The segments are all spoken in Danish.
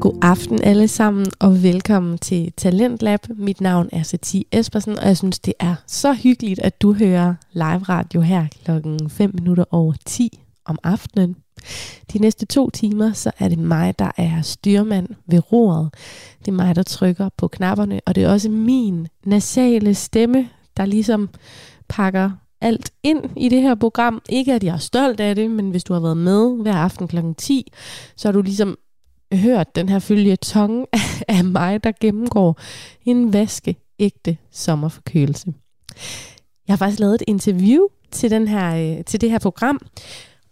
God aften alle sammen, og velkommen til Talentlab. Mit navn er Satie Espersen, og jeg synes, det er så hyggeligt, at du hører live radio her klokken 5 minutter over 10 om aftenen. De næste to timer, så er det mig, der er styrmand ved roret. Det er mig, der trykker på knapperne, og det er også min nasale stemme, der ligesom pakker alt ind i det her program. Ikke at jeg er stolt af det, men hvis du har været med hver aften kl. 10, så har du ligesom hørt den her følge tongue af mig, der gennemgår en vaskeægte sommerforkølelse. Jeg har faktisk lavet et interview til, den her, øh, til det her program,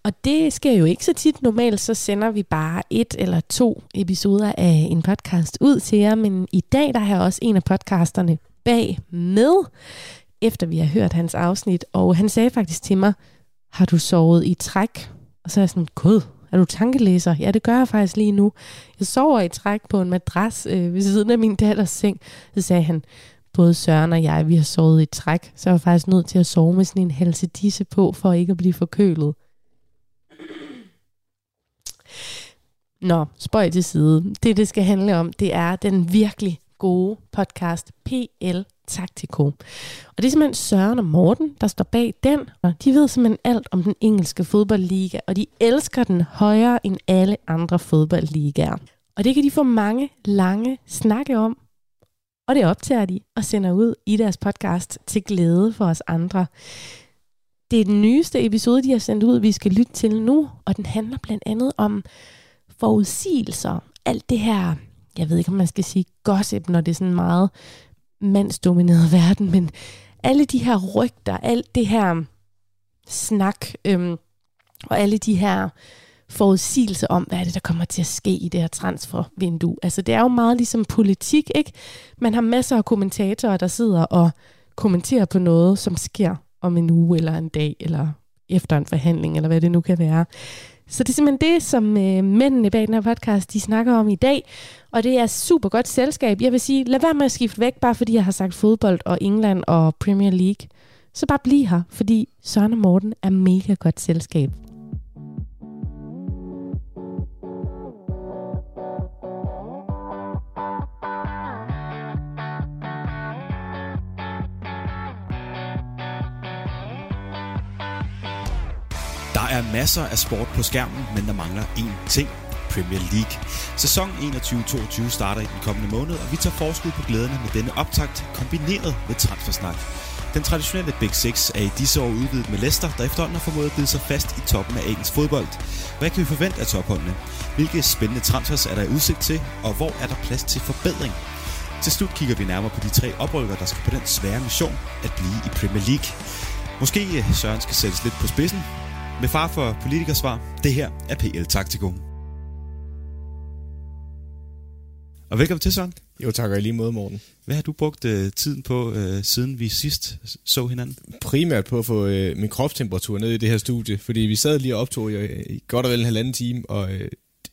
og det sker jo ikke så tit. Normalt så sender vi bare et eller to episoder af en podcast ud til jer, men i dag der har jeg også en af podcasterne bag med, efter vi har hørt hans afsnit, og han sagde faktisk til mig, har du sovet i træk? Og så er jeg sådan, gud, er du tankelæser? Ja, det gør jeg faktisk lige nu. Jeg sover i træk på en madras øh, ved siden af min datters seng. Så sagde han, både Søren og jeg, vi har sovet i træk, så jeg var faktisk nødt til at sove med sådan en halsedisse på, for ikke at blive forkølet. Nå, spøj til side. Det, det skal handle om, det er den virkelig gode podcast PL Taktiko. Og det er simpelthen Søren og Morten, der står bag den, og de ved simpelthen alt om den engelske fodboldliga, og de elsker den højere end alle andre fodboldligaer. Og det kan de få mange lange snakke om, og det optager de og sender ud i deres podcast til glæde for os andre. Det er den nyeste episode, de har sendt ud, vi skal lytte til nu, og den handler blandt andet om forudsigelser. Alt det her, jeg ved ikke, om man skal sige gossip, når det er sådan meget mandsdomineret verden, men alle de her rygter, alt det her snak, øhm, og alle de her forudsigelser om, hvad er det, der kommer til at ske i det her transfervindue. Altså det er jo meget ligesom politik, ikke? Man har masser af kommentatorer, der sidder og kommenterer på noget, som sker om en uge eller en dag, eller efter en forhandling, eller hvad det nu kan være. Så det er simpelthen det, som øh, mændene bag den her podcast, de snakker om i dag. Og det er super godt selskab. Jeg vil sige, lad være med at skifte væk, bare fordi jeg har sagt fodbold og England og Premier League. Så bare bliv her, fordi Søren og Morten er mega godt selskab. Der er masser af sport på skærmen, men der mangler én ting. Premier League. Sæson 21-22 starter i den kommende måned, og vi tager forskud på glæderne med denne optakt, kombineret med transfersnak. Den traditionelle Big Six er i disse år udvidet med Leicester, der efterhånden har formået at bide sig fast i toppen af engelsk fodbold. Hvad kan vi forvente af topholdene? Hvilke spændende transfers er der i udsigt til, og hvor er der plads til forbedring? Til slut kigger vi nærmere på de tre oprykker, der skal på den svære mission at blive i Premier League. Måske Søren skal sættes lidt på spidsen, med far for politikersvar, det her er PL Taktiko. Og velkommen til, Søren. Jo, tak og i lige måde, Morten. Hvad har du brugt øh, tiden på, øh, siden vi sidst så hinanden? Primært på at få øh, min kropstemperatur ned i det her studie, fordi vi sad lige og optog i, i godt og vel en halvanden time, og øh,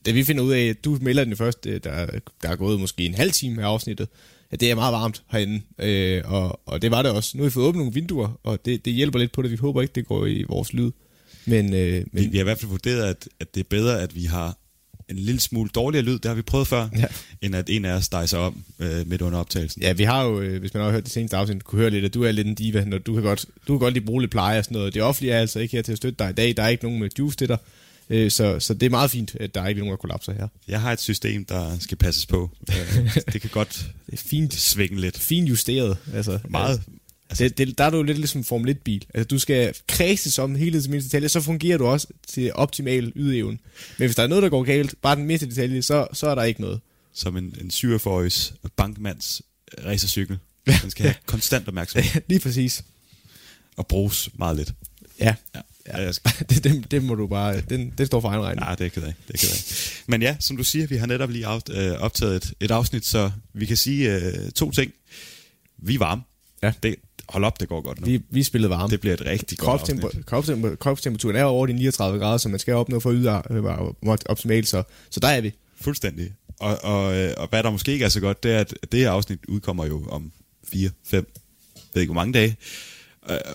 da vi finder ud af, at du melder den første, øh, der, der er gået måske en halv time af afsnittet, at det er meget varmt herinde, øh, og, og det var det også. Nu har vi fået åbnet nogle vinduer, og det, det hjælper lidt på det. Vi håber ikke, det går i vores lyd. Men, øh, men... Vi, vi har i hvert fald vurderet, at, at det er bedre, at vi har en lille smule dårligere lyd, det har vi prøvet før, ja. end at en af os stejser om øh, midt under optagelsen. Ja, vi har jo, øh, hvis man har hørt det seneste afsnit, kunne høre lidt, at du er lidt en diva, når du kan godt, du kan godt lige bruge lidt pleje og sådan noget. Det offentlige er altså ikke her til at støtte dig i dag. Der er ikke nogen med juice til dig. Øh, så, så det er meget fint, at der er ikke nogen, der kollapser her. Jeg har et system, der skal passes på. Øh, det kan godt det er fint svinge lidt. Fint justeret. Altså, meget, Altså, det, det, der er du lidt ligesom Formel 1-bil. Altså, du skal kredses om hele til mindste detalje, så fungerer du også til optimal ydeevne. Men hvis der er noget, der går galt, bare den mindste detalje, så, så er der ikke noget. Som en, en 47-årigs bankmands racercykel. Den skal have konstant opmærksomhed. Lige præcis. Og bruges meget lidt. Ja. ja. Ja, jeg skal. det, det, det, må du bare, den, det står for egen regning. Nej, det er ked af. Det er ked af. Men ja, som du siger, vi har netop lige øh, optaget et, et afsnit, så vi kan sige uh, to ting. Vi er varme. Ja. Det, hold op, det går godt nu. Vi, vi spillede varme. Det bliver et rigtig godt afsnit. Kropstemper, kropstemperaturen er over de 39 grader, så man skal opnå for at yde øh, optimalt, så, så der er vi. Fuldstændig. Og, og, øh, og hvad der måske ikke er så godt, det er, at det her afsnit udkommer jo om 4, 5, ved ikke hvor mange dage,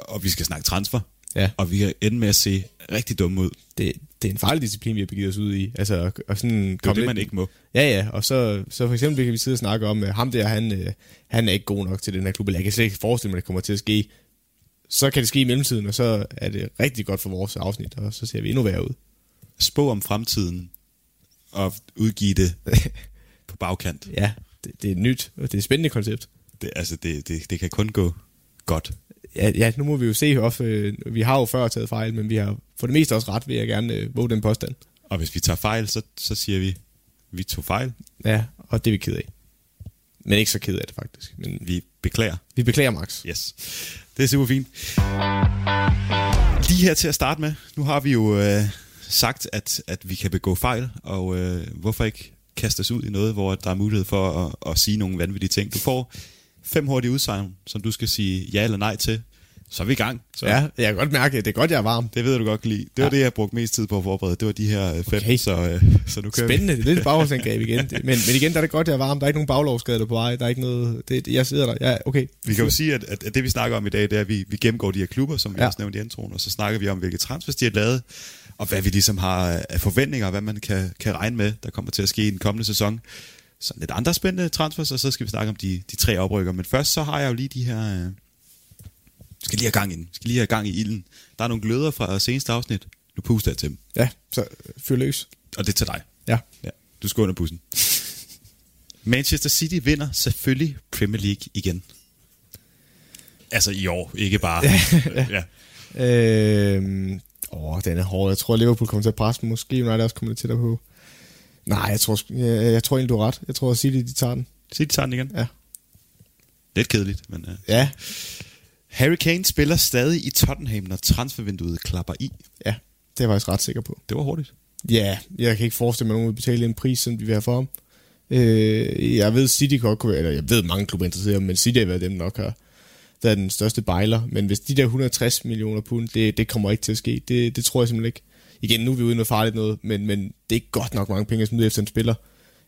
og vi skal snakke transfer. Ja. Og vi kan ende med at se rigtig dumme ud. Det, det er en farlig disciplin, vi har begivet os ud i. Altså, og, sådan Det er komme det, lidt- man ikke må. Ja, ja, og så, så for eksempel kan vi sidde og snakke om, at ham der, han, øh, han er ikke god nok til den her klub, eller jeg kan slet ikke forestille mig, at det kommer til at ske. Så kan det ske i mellemtiden, og så er det rigtig godt for vores afsnit, og så ser vi endnu værre ud. Spå om fremtiden og udgive det på bagkant. Ja, det, det er nyt, og det er et spændende koncept. Det, altså, det, det, det kan kun gå godt. Ja, ja nu må vi jo se, også, øh, vi har jo før taget fejl, men vi har for det meste også ret, vil jeg gerne øh, våge den påstand. Og hvis vi tager fejl, så, så siger vi, vi tog fejl. Ja, og det er vi ked af. Men ikke så ked af det faktisk. Men Vi beklager. vi beklager, Max. Yes. Det er super fint. Lige her til at starte med, nu har vi jo øh, sagt, at, at vi kan begå fejl, og øh, hvorfor ikke kaste os ud i noget, hvor der er mulighed for at, at sige nogle vanvittige ting. Du får fem hurtige udsagn, som du skal sige ja eller nej til. Så er vi i gang. Så Ja, jeg kan godt mærke, at det er godt, jeg er varm. Det ved du godt lide. Det var Ja. det, jeg brugte mest tid på at forberede. Det var de her øh, fem, Okay. så, øh, så nu kører Spændende, det er lidt et bagholdsangreb igen. Men, men igen, der er det godt, jeg er varm. Der er ikke nogen baglovsskader på vej. Der er ikke noget... Det, jeg sidder der. Ja, okay. vi. Vi kan jo sige, at, at, det vi snakker om i dag, det er, at vi, vi gennemgår de her klubber, som vi Ja. ja. også nævnte i introen, og så snakker vi om, hvilke transfers de har lavet, og hvad vi ligesom har af forventninger, og hvad man kan, kan regne med, der kommer til at ske i den kommende sæson. Så lidt andre spændende transfers, og så skal vi snakke om de, de tre oprykker. Men først så har jeg jo lige de her... Øh, skal lige have gang i den. Skal lige have gang i ilden. Der er nogle gløder fra seneste afsnit. Nu puster jeg til dem. Ja, så fyr løs. Og det er til dig. Ja. Ja, du skal under bussen. Manchester City vinder selvfølgelig Premier League igen. Altså i år, ikke bare. ja. Øh, åh, den er hård. Jeg tror, Liverpool kommer til at presse dem. Måske United også kommer lidt tættere på. Nej, jeg tror, jeg, jeg tror egentlig, du har ret. Jeg tror, at City, de tager den. City tager den igen. Ja. Lidt kedeligt, men... Uh. Ja, Harry Kane spiller stadig i Tottenham, når transfervinduet klapper i. ja. Det er jeg faktisk ret sikker på. Det var hurtigt. Ja, jeg kan ikke forestille mig, at nogen vil betale en pris, som de vil have for ham. Øh, jeg ved, City godt kunne være, eller jeg ved, mange klubber er interesseret, i ham, men City har været dem nok har været den største bejler. Men hvis de der 160 millioner pund, det, det kommer ikke til at ske. Det, det tror jeg simpelthen ikke. Igen, nu er vi ude i noget farligt noget, men, men det er ikke godt nok mange penge at smide efter en spiller.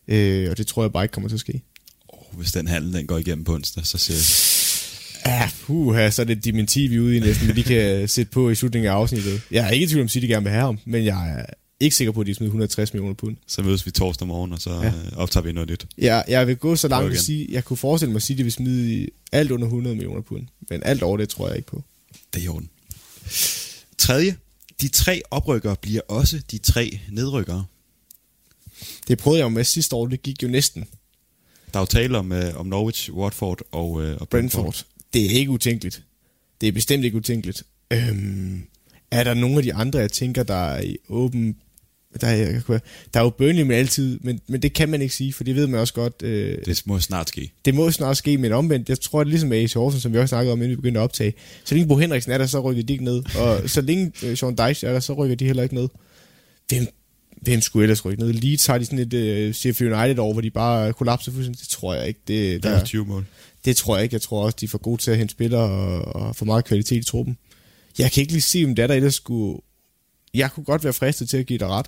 Øh, og det tror jeg bare ikke kommer til at ske. Oh, hvis den handel den går igennem på onsdag, så ser jeg... Ja, puha, så er det dementi, vi er ude i næsten, men de kan sætte på i slutningen af afsnittet. Jeg er ikke i tvivl om, City gerne vil have ham, men jeg er ikke sikker på, at de smider 160 millioner pund. Så mødes vi torsdag morgen, og så Ja. ja. optager vi noget nyt. Jeg, jeg vil gå så langt at sige, jeg kunne forestille mig, at City vil smide alt under 100 millioner pund. Men alt over det tror jeg ikke på. Det er i orden. Tredje. De tre oprykkere bliver også de tre nedrykkere. Det prøvede jeg jo med sidste år, det gik jo næsten. Der er jo tale om, øh, om Norwich, Watford og, øh, og Brentford. Det er ikke utænkeligt. Det er bestemt ikke utænkeligt. Øhm, er der nogle af de andre, jeg tænker, der er i åben... Der er, der er jo Burnley med altid, men, men det kan man ikke sige, for det ved man også godt. Øh, Det må snart ske. det må snart ske, men omvendt, jeg tror, det er ligesom med AC Horsens, som vi også snakkede om, inden vi begyndte at optage. Så længe Bo Henriksen er der, så rykker de ikke ned. Og så længe øh, Sean Dyche er der, så rykker de heller ikke ned. Hvem, hvem skulle ellers rykke ned? Leeds har de sådan et Sheffield United over, hvor de bare kollapser fuldstændig. Det tror jeg ikke. Det, Der der, er 20 mål. det tror jeg ikke. Jeg tror også, de er for gode til at hente spillere og, og for meget kvalitet i truppen. Jeg kan ikke lige se, om det er, der ellers skulle... Jeg kunne godt være fristet til at give dig ret.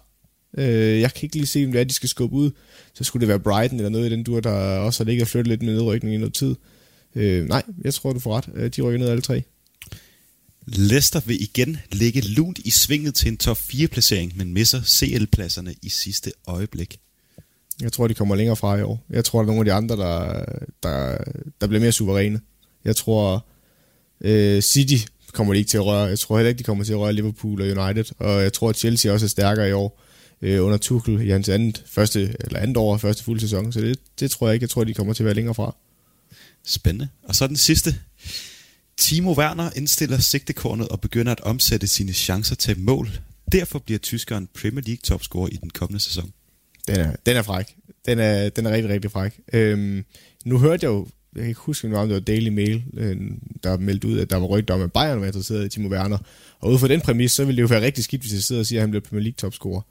Øh, jeg kan ikke lige se, det er, de skal skubbe ud. Så skulle det være Brighton eller noget i den dur, der også har ligget og flyttet lidt med nedrykning i noget tid. Øh, nej, jeg tror, du får ret. Øh, De rykker ned alle tre. Leicester vil igen ligge lunt i svinget til en top 4-placering, men misser CL-pladserne i sidste øjeblik. Jeg tror, de kommer længere fra i år. Jeg tror, der er nogle af de andre, der, der, der bliver mere suveræne. Jeg tror, øh, City kommer de ikke til at røre. Jeg tror heller ikke, de kommer til at røre Liverpool og United. Og jeg tror, at Chelsea også er stærkere i år øh, under Tuchel i hans andet, første, eller andet år, første fulde sæson. Så det, det tror jeg ikke. Jeg tror, de kommer til at være længere fra. Spændende. Og så den sidste. Timo Werner indstiller sigtekornet og begynder at omsætte sine chancer til mål. Derfor bliver tyskeren Premier League topscorer i den kommende sæson. Den er, den er fræk. Den er, den er rigtig, rigtig fræk. Øhm, nu hørte jeg jo, jeg kan ikke huske, om det var Daily Mail, øh, der meldte ud, at der var rygter om, at Bayern var interesseret i Timo Werner. Og ud fra den præmis, så ville det jo være rigtig skidt, hvis jeg sidder og siger, at han bliver Premier League topscorer.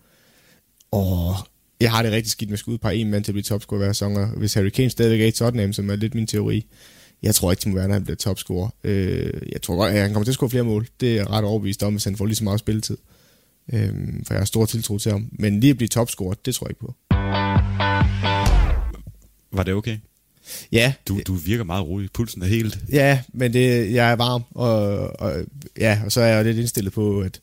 Og jeg har det rigtig skidt med at skulle udpege en mand til at blive topscorer hver sæson. og Hvis Harry Kane stadigvæk er i Tottenham, som er lidt min teori, jeg tror ikke, Timo Werner bliver topscorer. Øh, jeg tror godt, at han kommer til at score flere mål. Det er jeg ret overbevist om, hvis han får lige så meget spilletid. Øh, for jeg har stor tiltro til ham. Men lige at blive topscorer, det tror jeg ikke på. Var det okay? Ja, Du, du virker meget rolig. Pulsen er helt... Ja, men det, jeg er varm, og, og, ja, og så er jeg lidt indstillet på, at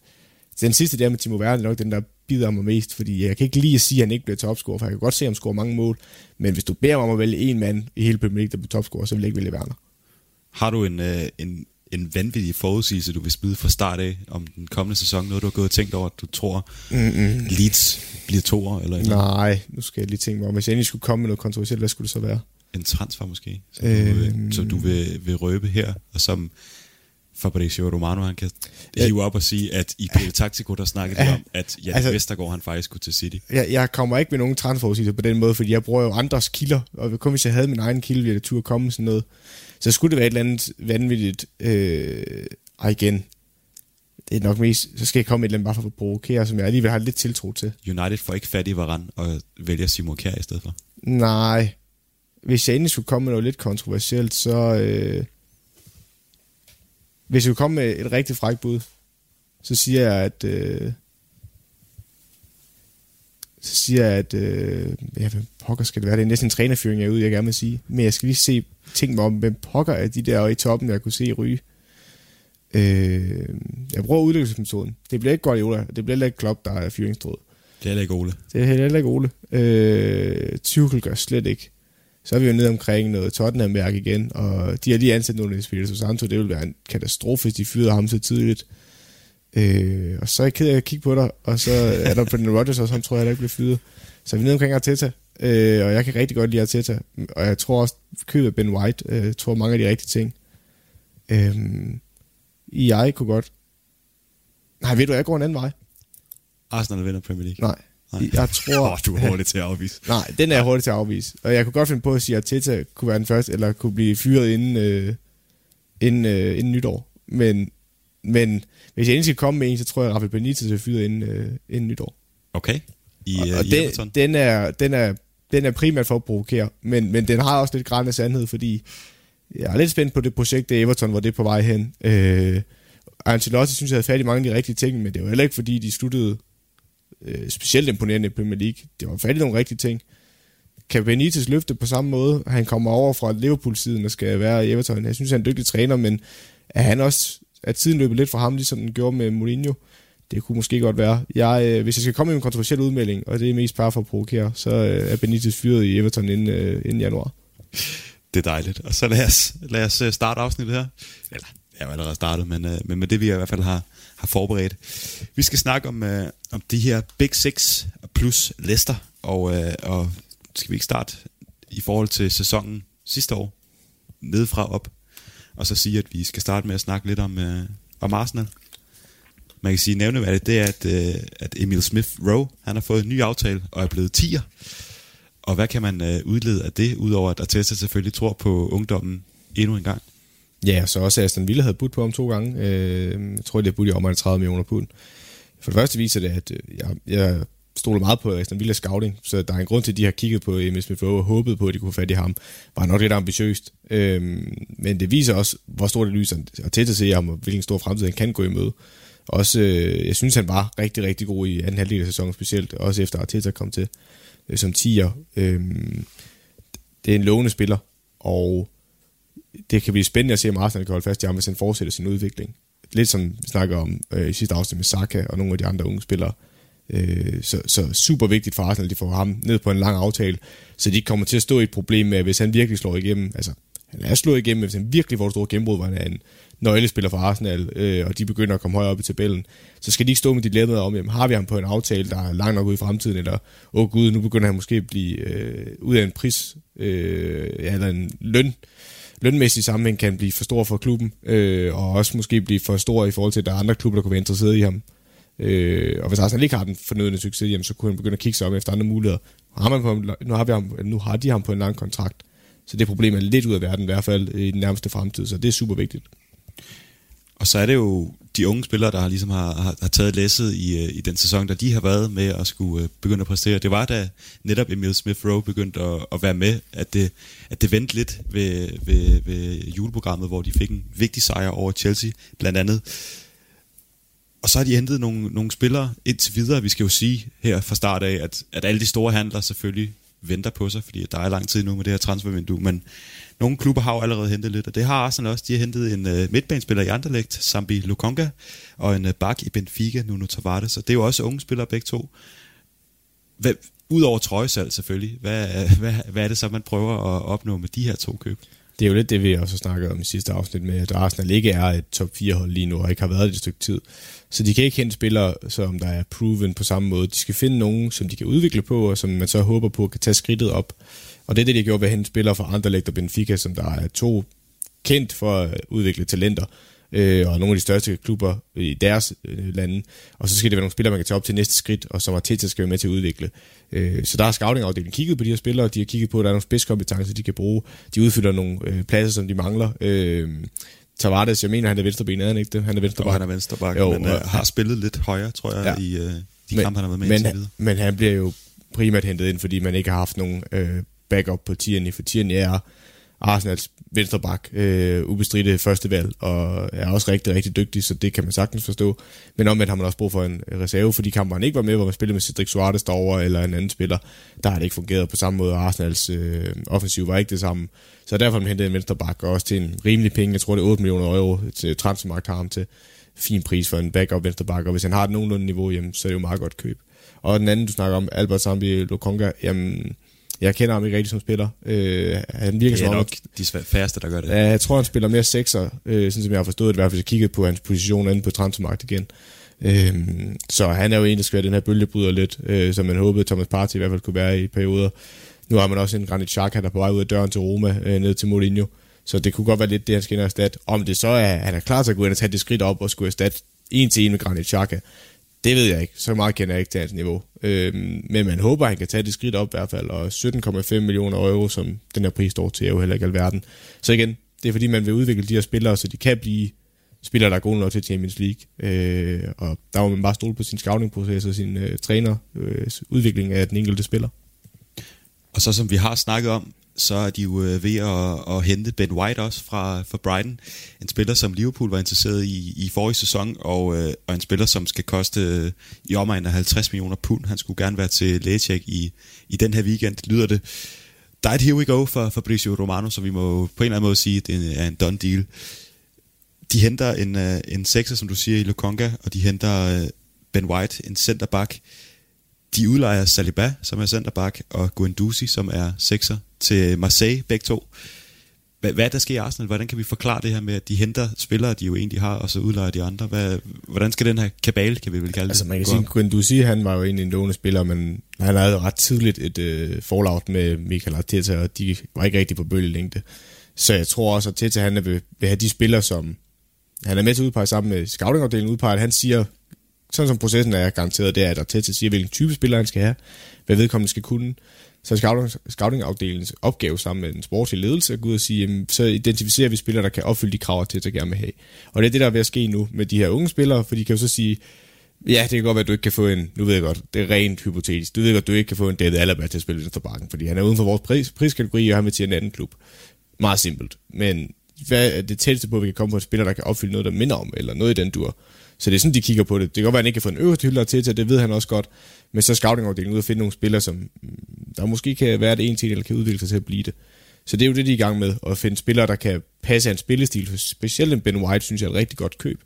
den sidste der med Timo Werner, er nok den, der bider mig mest, fordi jeg kan ikke lige sige, at han ikke bliver topscorer, for jeg kan godt se, han scorer mange mål, men hvis du beder mig om at vælge en mand i hele Premier League, der bliver topscorer, så vil jeg ikke vælge Werner. Har du en, øh, en, en vanvittig forudsigelse, du vil spide fra start af om den kommende sæson? Noget, du har gået og tænkt over, at du tror, Mm-mm. Leeds bliver toer? Eller en, Nej, nu skal jeg lige tænke mig om. Hvis jeg endelig skulle komme med noget kontroversielt, hvad skulle det så være? en transfer måske, som, øh, du, Øhm. øh, som du vil, vil røbe her, og som Fabrizio Romano han kan Ja. hive op og sige, at i PL Taktiko, der snakkede de om, at Jan Altså- Vestergaard han faktisk skulle til City. Jeg, jeg kommer ikke med nogen transferforudsigelser på den måde, fordi jeg bruger jo andres kilder, og kun hvis jeg havde min egen kilde, ville jeg turde komme med sådan noget. Så skulle det være et eller andet vanvittigt, øh, og igen, det er nok mest, så skal jeg komme med et eller andet bare for at provokere, som jeg alligevel har lidt tiltro til. United får ikke fat i Varane og vælger Simon Kjær i stedet for. Nej. Hvis jeg endelig skulle komme med noget lidt kontroversielt, så... Øh, hvis jeg skulle komme med et rigtig frækt bud, så siger jeg, at... Øh, så siger jeg, at... Øh, ja, hvem pokker skal det være? Det er næsten en trænerføring, jeg er ude, jeg gerne vil sige. Men jeg skal lige se, tænke mig om, hvem pokker er de der i toppen, jeg kunne se ryge. Øh, jeg bruger udlæggelsesmetoden. Det bliver ikke godt i Ola. Det bliver heller ikke Klopp, der er fyringstråd. Det er heller ikke Ole. Det er heller ikke Ole. Øh, Tuchel gør slet ikke. Så er vi jo nede omkring noget Tottenham-værk igen, og de har lige ansat nogle Espirito Santo. Det vil være en katastrofe, hvis de fyrede ham så tidligt. Øh, og så er jeg ked af at kigge på dig, og så er der Brendan Rodgers også, ham tror jeg heller ikke bliver fyret. Så er vi nede omkring Arteta, øh, og jeg kan rigtig godt lide Arteta. Og jeg tror også, købet Ben White, øh, tror mange af de rigtige ting. Øh, jeg kunne godt... Nej, ved du, jeg går en anden vej. Arsenal vinder Premier League. Nej. Nej. Jeg tror... Oh, du er hurtig til at afvise. Nej, den er jeg hurtigt til at afvise. Og jeg kunne godt finde på at sige, at Teta kunne være den første, eller kunne blive fyret inden, øh, inden, øh, inden nytår. Men, men hvis jeg endelig skal komme med en, så tror jeg, at Rafael Benitez er fyret inden, øh, inden nytår. Okay. I, og uh, og i den, Everton. den, er, den, er, den er primært for at provokere, men, men den har også lidt græn af sandhed, fordi jeg er lidt spændt på det projekt, det Everton, hvor det er på vej hen. Øh, Ancelotti synes, jeg havde fat i mange af de rigtige ting, men det var heller ikke, fordi de sluttede øh, specielt imponerende i Premier League. Det var fat i nogle rigtige ting. Kan Benitez løfte på samme måde? Han kommer over fra Liverpool-siden og skal være i Everton. Jeg synes, han er en dygtig træner, men er han også at tiden løber lidt fra ham, ligesom den gjorde med Mourinho? Det kunne måske godt være. Jeg, øh, hvis jeg skal komme med en kontroversiel udmelding, og det er mest bare for at provokere, så øh, er Benitez fyret i Everton inden, øh, inden januar. Det er dejligt. Og så lad os, lad os øh, starte afsnittet her. Eller, jeg har allerede startet, men, øh, men med det, vi i hvert fald har, har forberedt. Vi skal snakke om, øh, om de her Big Six plus Leicester, og, øh, og skal vi ikke starte i forhold til sæsonen sidste år, nedefra op, og så sige, at vi skal starte med at snakke lidt om, øh, om Arsenal. Man kan sige nævneværdigt, det er, at, øh, at Emil Smith Rowe, han har fået en ny aftale og er blevet 10'er. Og hvad kan man øh, udlede af det, udover at Arteta selvfølgelig tror på ungdommen endnu en gang? Ja, så også Aston Villa havde budt på ham to gange. Øh, jeg tror, det er budt i omegn 30 millioner pund. For det første viser det, at øh, jeg, jeg stoler meget på Aston Villa scouting, så der er en grund til, at de har kigget på Emil Smith og håbet på, at de kunne få fat i ham. Var nok lidt ambitiøst. Øh, men det viser også, hvor stort det lyser, og tæt at se ham, og hvilken stor fremtid han kan gå i møde. Også, øh, jeg synes, han var rigtig, rigtig god i anden halvdel af sæsonen, specielt også efter Arteta kom til øh, som 10'er. Øh, det er en lovende spiller, og det kan blive spændende at se, om Arsenal kan holde fast i ham, hvis han fortsætter sin udvikling. Lidt som vi snakker om øh, i sidste afsnit med Saka og nogle af de andre unge spillere. Øh, så, så super vigtigt for Arsenal, at de får ham ned på en lang aftale, så de kommer til at stå i et problem med, at hvis han virkelig slår igennem, altså han er slået igennem, hvis han virkelig får et stort gennembrud, hvor han er en nøglespiller for Arsenal, øh, og de begynder at komme højere op i tabellen, så skal de ikke stå med dilemmaet om, jamen, har vi ham på en aftale, der er langt nok ud i fremtiden, eller, åh oh, gud, nu begynder han måske at blive øh, ud af en pris, øh, ja, eller en løn, lønmæssig sammenhæng kan blive for stor for klubben, øh, og også måske blive for stor i forhold til, at der er andre klubber, der kunne være interesseret i ham. Øh, og hvis Arsenal ikke har den fornødende succes, jamen, så kunne han begynde at kigge sig om efter andre muligheder. Har man på, nu, har vi ham, nu har de ham på en lang kontrakt, så det problem er lidt ud af verden, i hvert fald i den nærmeste fremtid, så det er super vigtigt. Og så er det jo de unge spillere, der har, ligesom har, har, har taget læsset i, øh, i den sæson, der de har været med at skulle øh, begynde at præstere. Det var da netop Emil Smith Rowe begyndte at, at være med, at det, at det vendte lidt ved, ved, ved juleprogrammet, hvor de fik en vigtig sejr over Chelsea, blandt andet. Og så har de hentet nogle, nogle spillere indtil videre. Vi skal jo sige her fra start af, at, at alle de store handler selvfølgelig venter på sig, fordi der er lang tid nu med det her transfervindue, men nogle klubber har jo allerede hentet lidt, og det har Arsenal også. De har hentet en øh, midtbanespiller i Anderlecht, Sambi Lukonga, og en øh, bak i Benfica, Nuno Tavares, og det er jo også unge spillere begge to. Hvad, Udover trøjesalg selvfølgelig, hvad, hvad, hvad er det så, man prøver at opnå med de her to køb? Det er jo lidt det, vi også snakkede om i sidste afsnit med, at Arsenal ikke er et top 4 hold lige nu, og ikke har været det et stykke tid. Så de kan ikke hente spillere, som der er proven på samme måde. De skal finde nogen, som de kan udvikle på, og som man så håber på kan tage skridtet op. Og det er det, de gjort ved at hente spillere fra Anderlecht og Benfica, som der er to kendt for at udvikle talenter øh, og nogle af de største klubber i deres øh, lande. Og så skal det være nogle spillere, man kan tage op til næste skridt, og som Arteta skal være med til at udvikle. Øh, så der har scouting-afdelingen kigget på de her spillere, de har kigget på, at der er nogle spidskompetencer, de kan bruge. De udfylder nogle øh, pladser, som de mangler. Øh, Tavares, jeg mener, han er venstrebenet, er han ikke det? Han er venstreback. han er venstreback, jo, men øh, har spillet lidt højere, tror jeg, ja. i øh, de men, kampe, han har været med men, indtil Men han bliver jo primært hentet ind, fordi man ikke har haft nogen øh, backup på Tierney, for Tierney er Arsenals venstreback, øh, ubestridte førstevalg, og er også rigtig, rigtig dygtig, så det kan man sagtens forstå. Men omvendt har man også brug for en reserve, fordi kampen han ikke var med, hvor man spillede med Cedric Suarez derovre, eller en anden spiller. Der har det ikke fungeret på samme måde, og Arsenals øh, offensiv var ikke det samme. Så derfor har man hentet en venstreback, og også til en rimelig penge, jeg tror det er 8 millioner euro til transfermarkt har ham til. Fin pris for en backup venstreback, og hvis han har et nogenlunde niveau, jamen, så er det jo meget godt køb. Og den anden, du snakker om, Albert Zambi Lokonga, jamen, jeg kender ham ikke rigtig som spiller. Øh, han virker det er som nok de færreste, der gør det. Ja, jeg tror, han spiller mere sekser, øh, sådan som jeg har forstået det, i hvert fald, jeg kiggede på hans position inde på transfermarkedet igen. Øh, så han er jo en, der skal være den her bølgebryder lidt, øh, som man håbede, Thomas Partey i hvert fald kunne være i perioder. Nu har man også en Granit Xhaka, der er på vej ud af døren til Roma, øh, ned til Mourinho. Så det kunne godt være lidt det, han skal ind og erstatte. Om det så er, han er klar til at gå ind og tage det skridt op og skulle erstatte en til en med Granit Xhaka, det ved jeg ikke. Så meget kender jeg ikke til hans niveau. Øhm, men man håber, at han kan tage det skridt op i hvert fald. Og 17,5 millioner euro, som den her pris står til, er jo heller ikke alverden. Så igen, det er fordi, man vil udvikle de her spillere, så de kan blive spillere, der er gode nok til Champions League. Øh, og der må man bare stole på sin scouting-proces og sin øh, træner, øh, udvikling af den enkelte spiller. Og så som vi har snakket om, så er de jo øh, ved at, at hente Ben White også fra, fra Brighton. En spiller, som Liverpool var interesseret i i forrige sæson, og, øh, og en spiller, som skal koste øh, i omegn af 50 millioner pund. Han skulle gerne være til lægecheck i, i den her weekend, lyder det. Der er et here we go for Fabrizio Romano, så vi må på en eller anden måde sige, at det er en done deal. De henter en, øh, en sekser, som du siger, i Lokonga, og de henter øh, Ben White, en centerback. De udlejer Saliba, som er centerback, og Guendouzi, som er sekser til Marseille, begge to. Hvad, hvad der sker i Arsenal? Hvordan kan vi forklare det her med, at de henter spillere, de jo egentlig har, og så udlejer de andre? Hvad, hvordan skal den her kabale, kan vi vel kalde det? Altså man kan sige, Guendouzi, han var jo egentlig en lovende spiller, men han havde ret tidligt et øh, fallout med Michael Arteta, og de var ikke rigtig på bølgelængde. Så jeg tror også, at Arteta han vil, vil have de spillere, som han er med til at udpege sammen med scoutingafdelingen udpeget. Han siger, sådan som processen er garanteret, det er, at Arteta siger, hvilken type spiller han skal have, hvad vedkommende skal kunne. Så scouting, scouting, scoutingafdelingens opgave sammen med den sportslige ledelse at gå ud og sige, jamen, så identificerer vi spillere, der kan opfylde de krav, til at gerne vil have. Og det er det, der er ved at ske nu med de her unge spillere, for de kan jo så sige, ja, det kan godt være, at du ikke kan få en, nu ved jeg godt, det er rent hypotetisk, du ved godt, at du ikke kan få en David Alaba til at spille venstre bakken, fordi han er uden for vores pris, priskategori, og han vil til en anden klub. Meget simpelt. Men hvad er det tætteste på, at vi kan komme på en spiller, der kan opfylde noget, der minder om, eller noget i den dur. Så det er sådan, de kigger på det. Det kan godt være, at han ikke kan få en øverste hylder til, til det ved han også godt. Men så scouting-afdelingen ud og finde nogle spillere, som mm, der måske kan være det en til, eller kan udvikle sig til at blive det. Så det er jo det, de er i gang med, at finde spillere, der kan passe hans spillestil. Specielt en Ben White, synes jeg er et rigtig godt køb.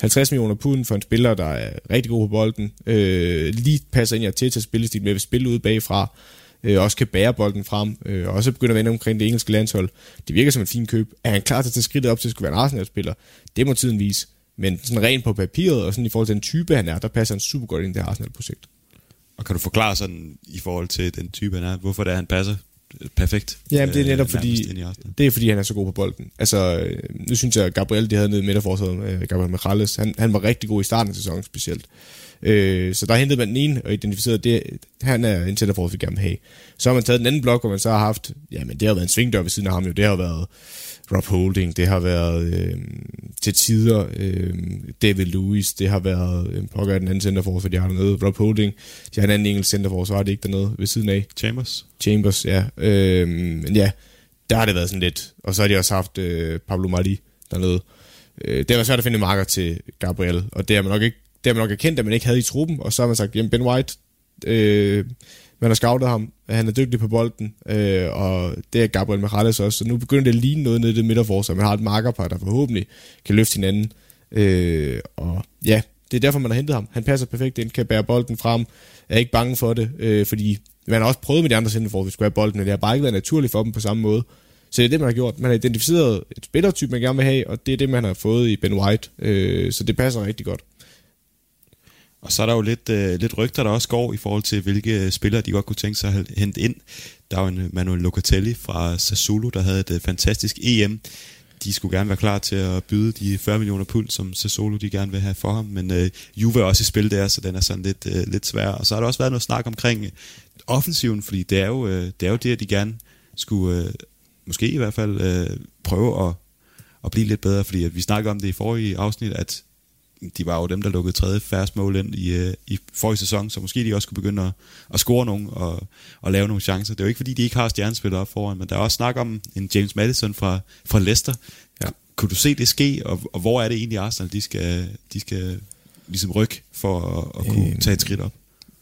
50 millioner pund for en spiller, der er rigtig god på bolden. Øh, lige passer ind i til spillestil med at spille ud bagfra. Øh, også kan bære bolden frem. Øh, og også begynder at vende omkring det engelske landshold. Det virker som en fin køb. Er han klar til at tage skridtet op til at skulle være en Arsenal-spiller? Det må tiden vise. Men sådan rent på papiret, og sådan i forhold til den type, han er, der passer han super godt ind i det Arsenal-projekt. Og kan du forklare sådan, i forhold til den type, han er, hvorfor det er, han passer perfekt? Ja, det er netop fordi, det er fordi, han er så god på bolden. Altså, øh, nu synes jeg, at Gabriel, de havde nede i midterforsvaret, øh, Gabriel Michales, han, han var rigtig god i starten af sæsonen specielt. Øh, så der hentede man den ene og identificerede, det, han er en centerforsvar, vi gerne vil have. Så har man taget den anden blok, hvor man så har haft, jamen det har været en svingdør ved siden af ham jo, det har været Rob Holding, det har været øh, til tider øh, David Lewis, det har været øh, pokker den anden centerforsvar, de har dernede, Rob Holding, de har en anden engelsk centerforsvar, det ikke dernede ved siden af. Chambers. Chambers, ja. Øh, men ja, der har det været sådan lidt. Og så har de også haft øh, Pablo Mali dernede. Øh, det har været svært at finde marker til Gabriel, og det har man nok ikke det har man nok erkendt, at man ikke havde i truppen, og så har man sagt, jamen Ben White, øh, man har scoutet ham, han er dygtig på bolden, øh, og det er Gabriel Morales også, så nu begynder det at ligne noget nede i det midterforsvar. Man har et markerpar, der forhåbentlig kan løfte hinanden. Øh, og ja, det er derfor, man har hentet ham. Han passer perfekt ind, kan bære bolden frem, er ikke bange for det, øh, fordi man har også prøvet med de andre centerfor, at vi skulle have bolden, men det har bare ikke været naturligt for dem på samme måde. Så det er det, man har gjort. Man har identificeret et spillertype, man gerne vil have, og det er det, man har fået i Ben White. Øh, så det passer rigtig godt. Og så er der jo lidt, øh, lidt rygter, der også går i forhold til, hvilke øh, spillere de godt kunne tænke sig at hente ind. Der var en øh, Manuel Locatelli fra Sassuolo, der havde et øh, fantastisk EM. De skulle gerne være klar til at byde de 40 millioner pund, som Sassuolo de gerne vil have for ham. Men øh, Juve er også i spil der, så den er sådan lidt, øh, lidt svær. Og så har der også været noget snak omkring øh, offensiven, fordi det er jo, øh, det, er jo det, at de gerne skulle, øh, måske i hvert fald, øh, prøve at, at blive lidt bedre. Fordi at vi snakkede om det i forrige afsnit, at de var jo dem, der lukkede tredje færrest mål ind i, øh, i forrige sæson, så måske de også kunne begynde at, at score nogen og, og lave nogle chancer. Det er jo ikke, fordi de ikke har stjernespillere op foran, men der er også snak om en James Madison fra, fra Leicester. Ja. Kunne du se det ske, og, og hvor er det egentlig Arsenal, de skal, de skal ligesom rykke for at, at kunne øh, tage et skridt op?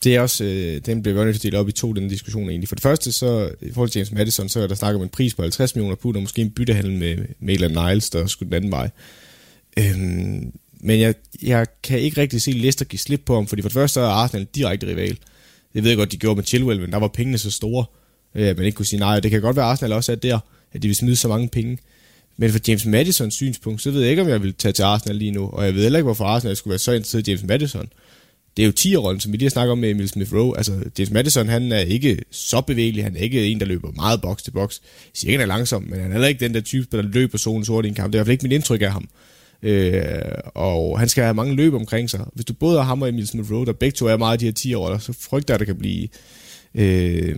Det er også, øh, den bliver godt delt op i to, den diskussion egentlig. For det første, så i forhold til James Madison, så er der snakket om en pris på 50 millioner pund, og måske en byttehandel med Maitland Niles, der skulle den anden vej. Øhm, men jeg, jeg kan ikke rigtig se Leicester give slip på ham, fordi for det første er Arsenal direkte rival. Det ved jeg godt, de gjorde med Chilwell, men der var pengene så store, øh, at man ikke kunne sige nej. Det kan godt være, at Arsenal også er der, at de vil smide så mange penge. Men for James Madisons synspunkt, så ved jeg ikke, om jeg vil tage til Arsenal lige nu, og jeg ved heller ikke, hvorfor Arsenal skulle være så interesseret i James Madison. Det er jo 10-rollen, som vi lige har snakket om med Emil Smith Rowe. Altså, James Madison, han er ikke så bevægelig, han er ikke en, der løber meget boks til boks. Jeg siger ikke, han er langsom, men han er heller ikke den der type, der løber zonen sort i en kamp. Det er i hvert fald ikke mit indtryk af ham. Øh, og han skal have mange løb omkring sig. Hvis du både har ham og Emil Smith Rowe, der begge to er meget af de her 10 år, så frygter jeg, at der kan blive øh,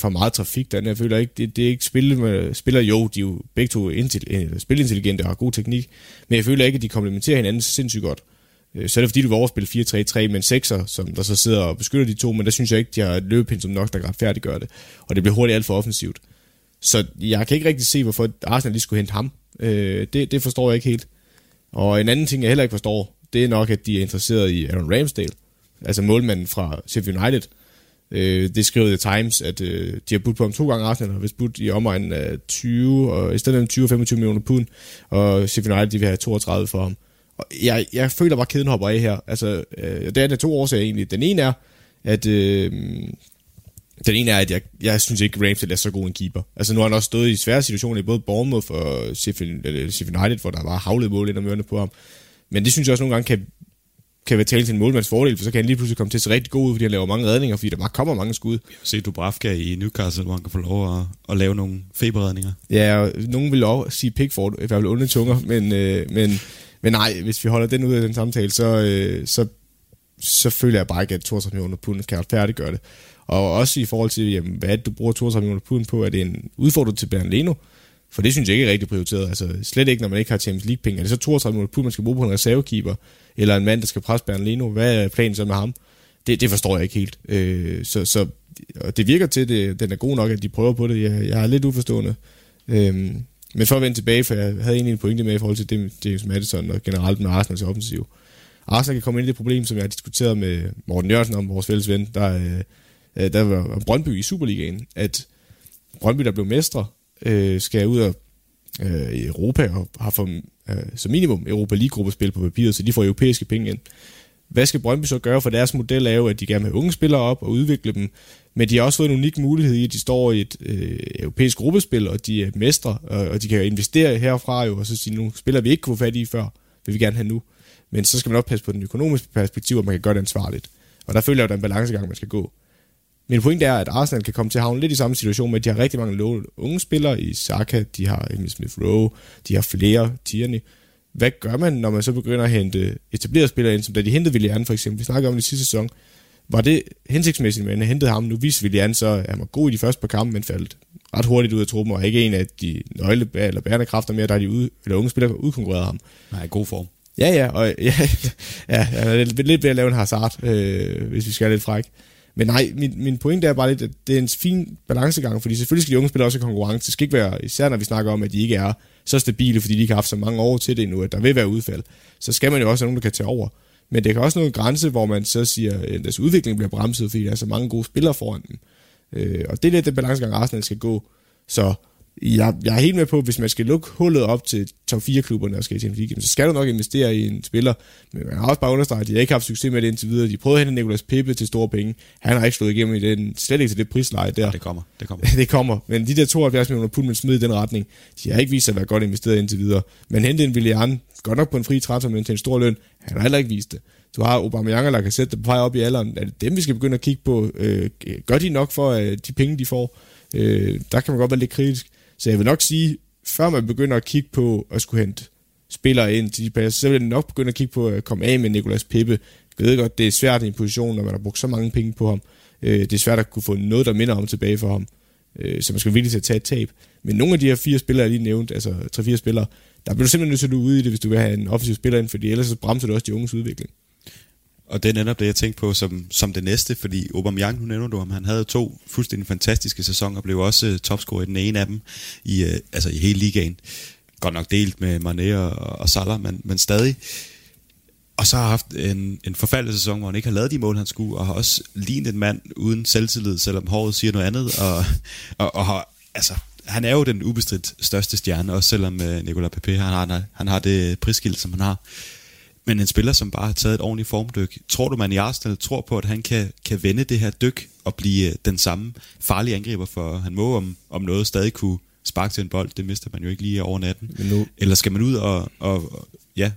for meget trafik der. Jeg føler ikke, det, det er ikke spil med, spiller jo, de er jo begge to intelli- øh, spilintelligente og har god teknik, men jeg føler ikke, at de komplementerer hinanden sindssygt godt. Øh, så er det fordi, du vil overspille 4-3-3 med en 6'er, som der så sidder og beskytter de to, men der synes jeg ikke, de har et løbepind som nok, der kan retfærdiggøre det. Og det bliver hurtigt alt for offensivt. Så jeg kan ikke rigtig se, hvorfor Arsenal lige skulle hente ham. Øh, det, det forstår jeg ikke helt. Og en anden ting, jeg heller ikke forstår, det er nok, at de er interesseret i Aaron Ramsdale, altså målmanden fra Sheffield United. Øh, det skrev The Times, at øh, de har budt på ham to gange, Arsenal har vist budt i omegnen af 20, og i stedet for 20-25 millioner pund, og Sheffield United de vil have 32 for ham. Og jeg, jeg føler bare, at kæden hopper af her. Altså, øh, det er der to årsager egentlig. Den ene er, at øh, den ene er, at jeg, jeg synes ikke, Ramsdale er så god en keeper. Altså nu har han også stået i svære situationer i både Bournemouth og Sheffield, Sheffield United, hvor der var havlet mål ind og mørne på ham. Men det synes jeg også nogle gange kan, kan være tale til en målmands fordel, for så kan han lige pludselig komme til at se rigtig god ud, fordi han laver mange redninger, fordi der bare kommer mange skud. Se Dubravka i Newcastle, hvor han kan få lov at, at lave nogle feberredninger. Ja, og nogen vil også sige Pickford, i hvert fald onde tunger, men, øh, men, men nej, hvis vi holder den ud af den samtale, så, øh, så, så føler jeg bare ikke, at 32 millioner pund kan færdiggøre det. Og også i forhold til, jamen, hvad du bruger 32 millioner pund på? Er det en udfordring til Leno? For det synes jeg ikke er rigtig prioriteret. Altså, slet ikke, når man ikke har Champions League-penge. Er det så 32 millioner pund, man skal bruge på en reservekeeper? Eller en mand, der skal presse Leno? Hvad er planen så med ham? Det, det forstår jeg ikke helt. Øh, så, så og det virker til, at det, den er god nok, at de prøver på det. Jeg, jeg er lidt uforstående. Øh, men for at vende tilbage, for jeg havde egentlig en pointe med i forhold til det, James Madison og generelt med Arsenals offensiv. Arsenal kan komme ind i det problem, som jeg har diskuteret med Morten Jørgensen om, vores fælles ven, der, øh, der var Brøndby i Superligaen, at Brøndby, der blev mestre, øh, skal ud af øh, Europa og har for, øh, som minimum Europa League-gruppespil på papiret, så de får europæiske penge ind. Hvad skal Brøndby så gøre? For deres model er jo, at de gerne vil have unge spillere op og udvikle dem, men de har også fået en unik mulighed i, at de står i et øh, europæisk gruppespil, og de er mestre, og, og de kan jo investere herfra jo, og så sige, nu spiller vi ikke kunne få fat i før, vil vi gerne have nu. Men så skal man også passe på den økonomiske perspektiv, at man kan gøre det ansvarligt. Og der føler jeg, at der er en balancegang, man skal gå. Min point er, at Arsenal kan komme til at havne lidt i samme situation med, at de har rigtig mange unge spillere i Saka, de har Emil Smith Rowe, de har flere, Tierney. Hvad gør man, når man så begynder at hente etablerede spillere ind, som da de hentede Willian for eksempel? Vi snakkede om det i sidste sæson. Var det hensigtsmæssigt, men hentede ham? Nu viste Willian så, at han var god i de første par kampe, men faldt ret hurtigt ud af truppen, og ikke en af de nøgle eller bærende kræfter mere, der er de ude, eller unge spillere udkonkurreret ham. Nej, god form. Ja, ja, og ja, ja, er lidt ved at lave en hazard, øh, hvis vi skal lidt fræk. Men nej, min, min pointe er bare lidt, at det er en fin balancegang, fordi selvfølgelig skal de unge spillere også have konkurrence. Det skal ikke være, især når vi snakker om, at de ikke er så stabile, fordi de ikke har haft så mange år til det endnu, at der vil være udfald. Så skal man jo også have nogen, der kan tage over. Men det kan også nå en grænse, hvor man så siger, at deres udvikling bliver bremset, fordi der er så mange gode spillere foran dem. Øh, og det er lidt den balancegang, Arsenal skal gå. Så jeg, jeg er helt med på, at hvis man skal lukke hullet op til top 4-klubberne og skal i Champions League, så skal du nok investere i en spiller. Men man har også bare understreget, at de har ikke haft succes med det indtil videre. De prøvede at hente Nicolas Pepe til store penge. Han har ikke slået igennem i den, slet ikke til det prisleje der. Ja, det kommer. Det kommer. det kommer. Men de der 72 millioner pund, man smed i den retning, de har ikke vist sig at være godt investeret indtil videre. Men hente en Willian, godt nok på en fri transfer, men til en stor løn, han har heller ikke vist det. Du har Aubameyang, der kan sætte det på vej op i alderen. Er det dem, vi skal begynde at kigge på? Øh, gør de nok for øh, de penge, de får? Øh, der kan man godt være lidt kritisk. Så jeg vil nok sige, før man begynder at kigge på at skulle hente spillere ind til de pladser, så vil jeg nok begynde at kigge på at komme af med Nikolas Pippe. Jeg ved godt, det er svært i en position, når man har brugt så mange penge på ham. Øh, det er svært at kunne få noget, der minder om tilbage for ham. Øh, så man skal virkelig til at tage et tab. Men nogle af de her fire spillere, jeg lige nævnte, altså tre-fire spillere, der bliver du simpelthen nødt til at ude i det, hvis du vil have en offensiv spiller ind, fordi ellers så bremser du også de unges udvikling. Og det er netop det, jeg tænkte på som, som det næste, fordi Aubameyang, nu nævner du ham, han havde to fuldstændig fantastiske sæsoner, og blev også uh, topscorer i den ene af dem, i, uh, altså i hele ligaen. Godt nok delt med Mané og, og Salah, men, men stadig. Og så har haft en, en forfaldet sæson, hvor han ikke har lavet de mål, han skulle, og har også lignet en mand uden selvtillid, selvom håret siger noget andet, og, og, og har, altså, han er jo den ubestridt største stjerne, også selvom uh, Nicolas Pepe, han har, han har det prisskilt, som han har. Men en spiller, som bare har taget et ordentligt formdyk. Tror du, man i Arsenal tror på, at han kan, kan vende det her dyk og blive den samme farlige angriber, for han må om, om noget stadig kunne sparke til en bold. Det mister man jo ikke lige over natten. Men nu, Eller skal man ud og, og, ja,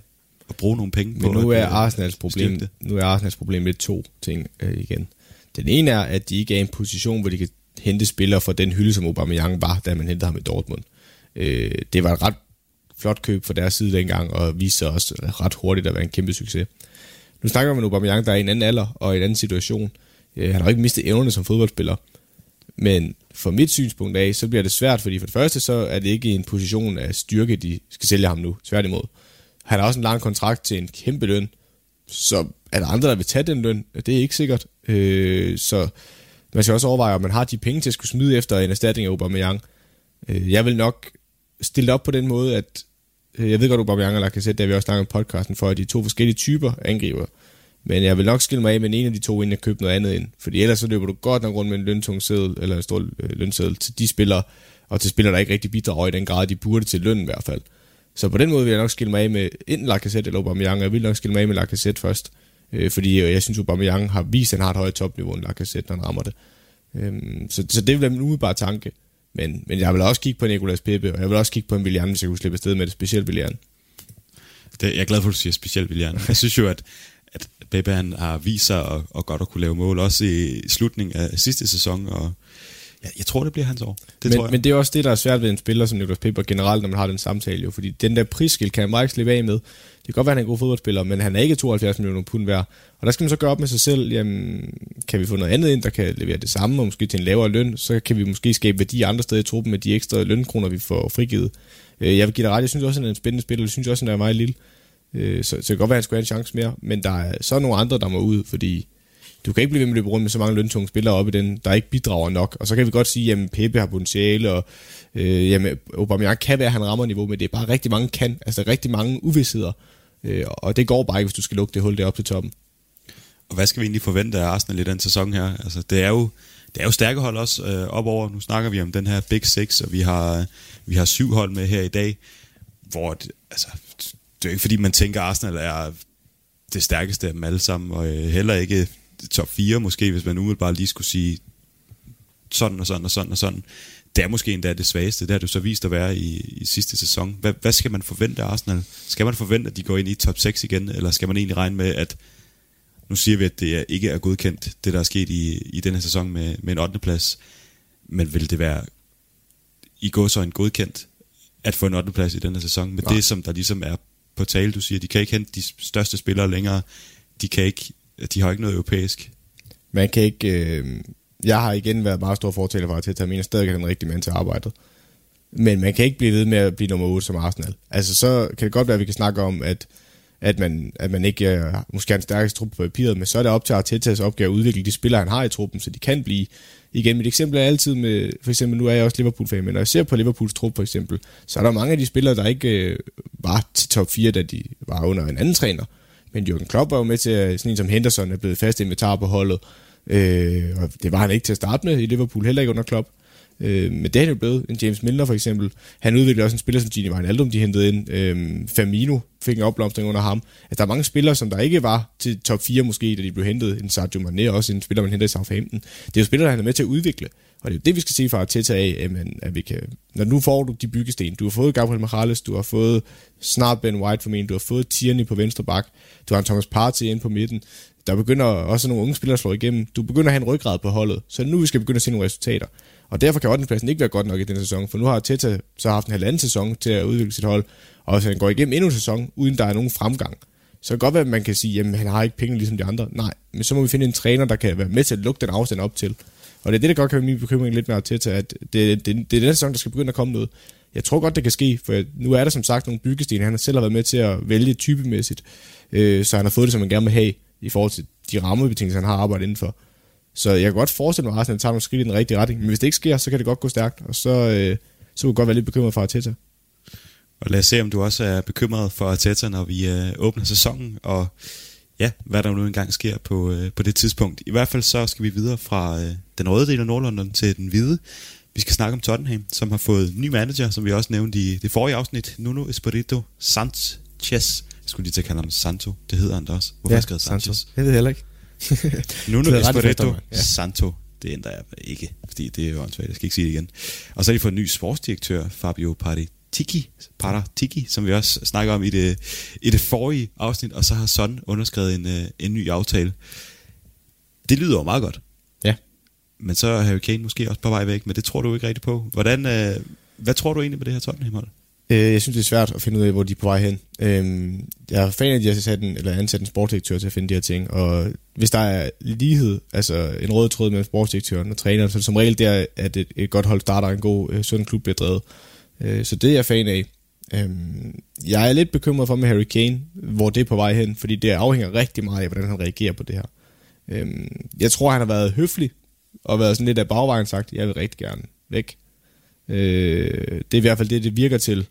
og bruge nogle penge men på nu er Arsenals problem, nu er Arsenals problem lidt to ting øh, igen. Den ene er, at de ikke er i en position, hvor de kan hente spillere fra den hylde, som Aubameyang var, da man hentede ham i Dortmund. Øh, det var et ret flot køb fra deres side dengang, og viste sig også ret hurtigt at være en kæmpe succes. Nu snakker vi om Aubameyang, der er i en anden alder og i en anden situation. Øh, han har jo ikke mistet evnerne som fodboldspiller. Men fra mit synspunkt af, så bliver det svært, fordi for det første, så er det ikke en position af styrke, de skal sælge ham nu. Tværtimod. Han har også en lang kontrakt til en kæmpe løn, så er der andre, der vil tage den løn? Det er ikke sikkert. Øh, så man skal også overveje, om man har de penge til at skulle smide efter en erstatning af Aubameyang. Øh, jeg vil nok stille op på den måde, at Øh, jeg ved godt, Aubameyang og Lacazette, der vi også snakket om podcasten, for at de to forskellige typer angriber. Men jeg vil nok skille mig af med en af de to, inden jeg køber noget andet ind. Fordi ellers så løber du godt nok rundt med en løntung seddel, eller en stor øh, lønseddel til de spillere, og til spillere, der ikke rigtig bidrager i den grad, de burde til løn i hvert fald. Så på den måde vil jeg nok skille mig af med enten Lacazette eller Aubameyang, og jeg vil nok skille mig af med Lacazette først. Øh, fordi øh, jeg synes, Aubameyang har vist, at han har et højt topniveau end Lacazette, når han rammer det. Øh, så, så det vil være min umiddelbare tanke. Men, men jeg vil også kigge på Nicolas Pepe, og jeg vil også kigge på en Willian, hvis jeg kunne slippe afsted med det, specielt Willian. Det, jeg er glad for, at du siger specielt Willian. Jeg synes jo, at, at Pepe han har vist sig og, og godt at kunne lave mål, også i slutningen af sidste sæson, og Ja, jeg tror, det bliver hans år. Det men, tror jeg. men det er også det, der er svært ved en spiller som Nicolas Pepe generelt, når man har den samtale jo. Fordi den der prisskilt kan han bare ikke slippe af med. Det kan godt være, at han er en god fodboldspiller, men han er ikke 72 millioner pund værd. Og der skal man så gøre op med sig selv, jamen, kan vi få noget andet ind, der kan levere det samme, og måske til en lavere løn, så kan vi måske skabe værdi andre steder i truppen med de ekstra lønkroner, vi får frigivet. Øh, jeg vil give dig ret, jeg synes også, at han er en spændende spiller, jeg synes også, at han er meget lille. Øh, så, så det kan godt være, at han skulle have en chance mere, men der er så nogle andre, der må ud, fordi du kan ikke blive ved med at løbe rundt med så mange løntunge spillere op i den, der ikke bidrager nok. Og så kan vi godt sige, at Pepe har potentiale, og øh, jamen, Aubameyang kan være, at han rammer niveau, men det er bare rigtig mange kan. Altså rigtig mange uvidsheder. Øh, og det går bare ikke, hvis du skal lukke det hul der op til toppen. Og hvad skal vi egentlig forvente af Arsenal i den sæson her? Altså, det er jo, det er jo stærke hold også øh, op over. Nu snakker vi om den her Big Six, og vi har, vi har syv hold med her i dag, hvor det, altså, det er jo ikke fordi, man tænker, at Arsenal er det stærkeste af dem alle sammen, og øh, heller ikke top 4 måske, hvis man umiddelbart lige skulle sige sådan og sådan og sådan og sådan. Det er måske endda det svageste. Det har du så vist at være i, i sidste sæson. Hvad, hvad skal man forvente af Arsenal? Skal man forvente, at de går ind i top 6 igen, eller skal man egentlig regne med, at nu siger vi, at det ikke er godkendt, det der er sket i, i denne sæson med, med en 8. plads, men vil det være i går så en godkendt at få en 8. plads i denne sæson, med Nej. det som der ligesom er på tale, du siger, de kan ikke hente de største spillere længere, de kan ikke Øh, de har ikke noget europæisk. Man kan ikke... Øh, jeg har igen været meget stor fortaler for at tage min stadig er den rigtige mand til arbejdet. Men man kan ikke blive ved med at blive nummer 8 som Arsenal. Altså så kan det godt være, at vi kan snakke om, at, at, man, at man ikke øh, måske er den stærkeste truppe på papiret, men så er det op til Artetas opgave at udvikle de spillere, han har i truppen, så de kan blive. Igen, mit eksempel er altid med, for eksempel nu er jeg også Liverpool-fan, men når jeg ser på Liverpools trup for eksempel, så er der mange af de spillere, der ikke øh, var til top 4, da de var under en anden træner. Men Jürgen Klopp var jo med til, at sådan en som Henderson er blevet fast inventar på holdet. Øh, og det var han ikke til at starte med i Liverpool, heller ikke under Klopp. Øh, men det er jo blevet. En James Milner for eksempel. Han udviklede også en spiller som Gini Wijnaldum, de hentede ind. Øh, Firmino fik en opblomstring under ham. Altså, der er mange spillere, som der ikke var til top 4 måske, da de blev hentet. En Sergio Mane, også en spiller, man henter i Southampton. Det er jo spillere, der han er med til at udvikle. Og det er jo det, vi skal se fra Arteta af, at, man, at vi kan, når nu får du de byggesten, du har fået Gabriel Morales, du har fået snart Ben White for du har fået Tierney på venstre bak, du har en Thomas Partey ind på midten, der begynder også nogle unge spillere at slå igennem. Du begynder at have en ryggrad på holdet, så nu vi skal begynde at se nogle resultater. Og derfor kan 8. pladsen ikke være godt nok i den sæson, for nu har Teta så haft en halvanden sæson til at udvikle sit hold, og hvis han går igennem endnu en sæson, uden der er nogen fremgang, så kan det godt være, at man kan sige, at han har ikke penge ligesom de andre. Nej, men så må vi finde en træner, der kan være med til at lukke den afstand op til. Og det er det, der godt kan være min bekymring lidt med Arteta, at det, det, det er den sæson, der skal begynde at komme noget. Jeg tror godt, det kan ske, for nu er der som sagt nogle byggesten. Han har selv har været med til at vælge typemæssigt, øh, så han har fået det, som han gerne vil have, i forhold til de rammebetingelser, han har arbejdet indenfor. Så jeg kan godt forestille mig, at Arsenal tager nogle skridt i den rigtige retning, men hvis det ikke sker, så kan det godt gå stærkt, og så, øh, så kunne jeg godt være lidt bekymret for Arteta. Og lad os se, om du også er bekymret for Arteta, når vi øh, åbner sæsonen, og ja, hvad der nu engang sker på, øh, på det tidspunkt. I hvert fald så skal vi videre fra øh, den røde del af Nordlondon til den hvide. Vi skal snakke om Tottenham, som har fået ny manager, som vi også nævnte i det forrige afsnit. Nuno Espirito Sanchez. Jeg skulle lige til at kalde ham Santo. Det hedder han da også. Hvorfor ja, skrevet Sanchez? Santo. Jeg ved heller ikke. Nuno Espirito ja. Santo. Det ændrer jeg ikke, fordi det er jo åndssvagt. Jeg skal ikke sige det igen. Og så har de fået en ny sportsdirektør, Fabio Paritiki, Paratiki, som vi også snakker om i det, i det forrige afsnit, og så har Son underskrevet en, øh, en ny aftale. Det lyder jo meget godt. Ja. Men så er Harry Kane måske også på vej væk, men det tror du ikke rigtigt på. Hvordan, øh, hvad tror du egentlig på det her Tottenham-hold? Øh, jeg synes, det er svært at finde ud af, hvor de er på vej hen. Øh, jeg er fan af, at de har sat en, eller ansat en sportsdirektør til at finde de her ting, og hvis der er lighed, altså en rød tråd mellem sportsdirektøren og træneren, så som regel der, at et, et godt hold starter, en god, øh, sund klub bliver drevet. Øh, så det er jeg fan af. Øh, jeg er lidt bekymret for med Harry Kane, hvor det er på vej hen, fordi det afhænger rigtig meget af, hvordan han reagerer på det her. Øh, jeg tror, han har været høflig, og været sådan lidt af bagvejen sagt, jeg vil rigtig gerne væk. Øh, det er i hvert fald det, det virker til.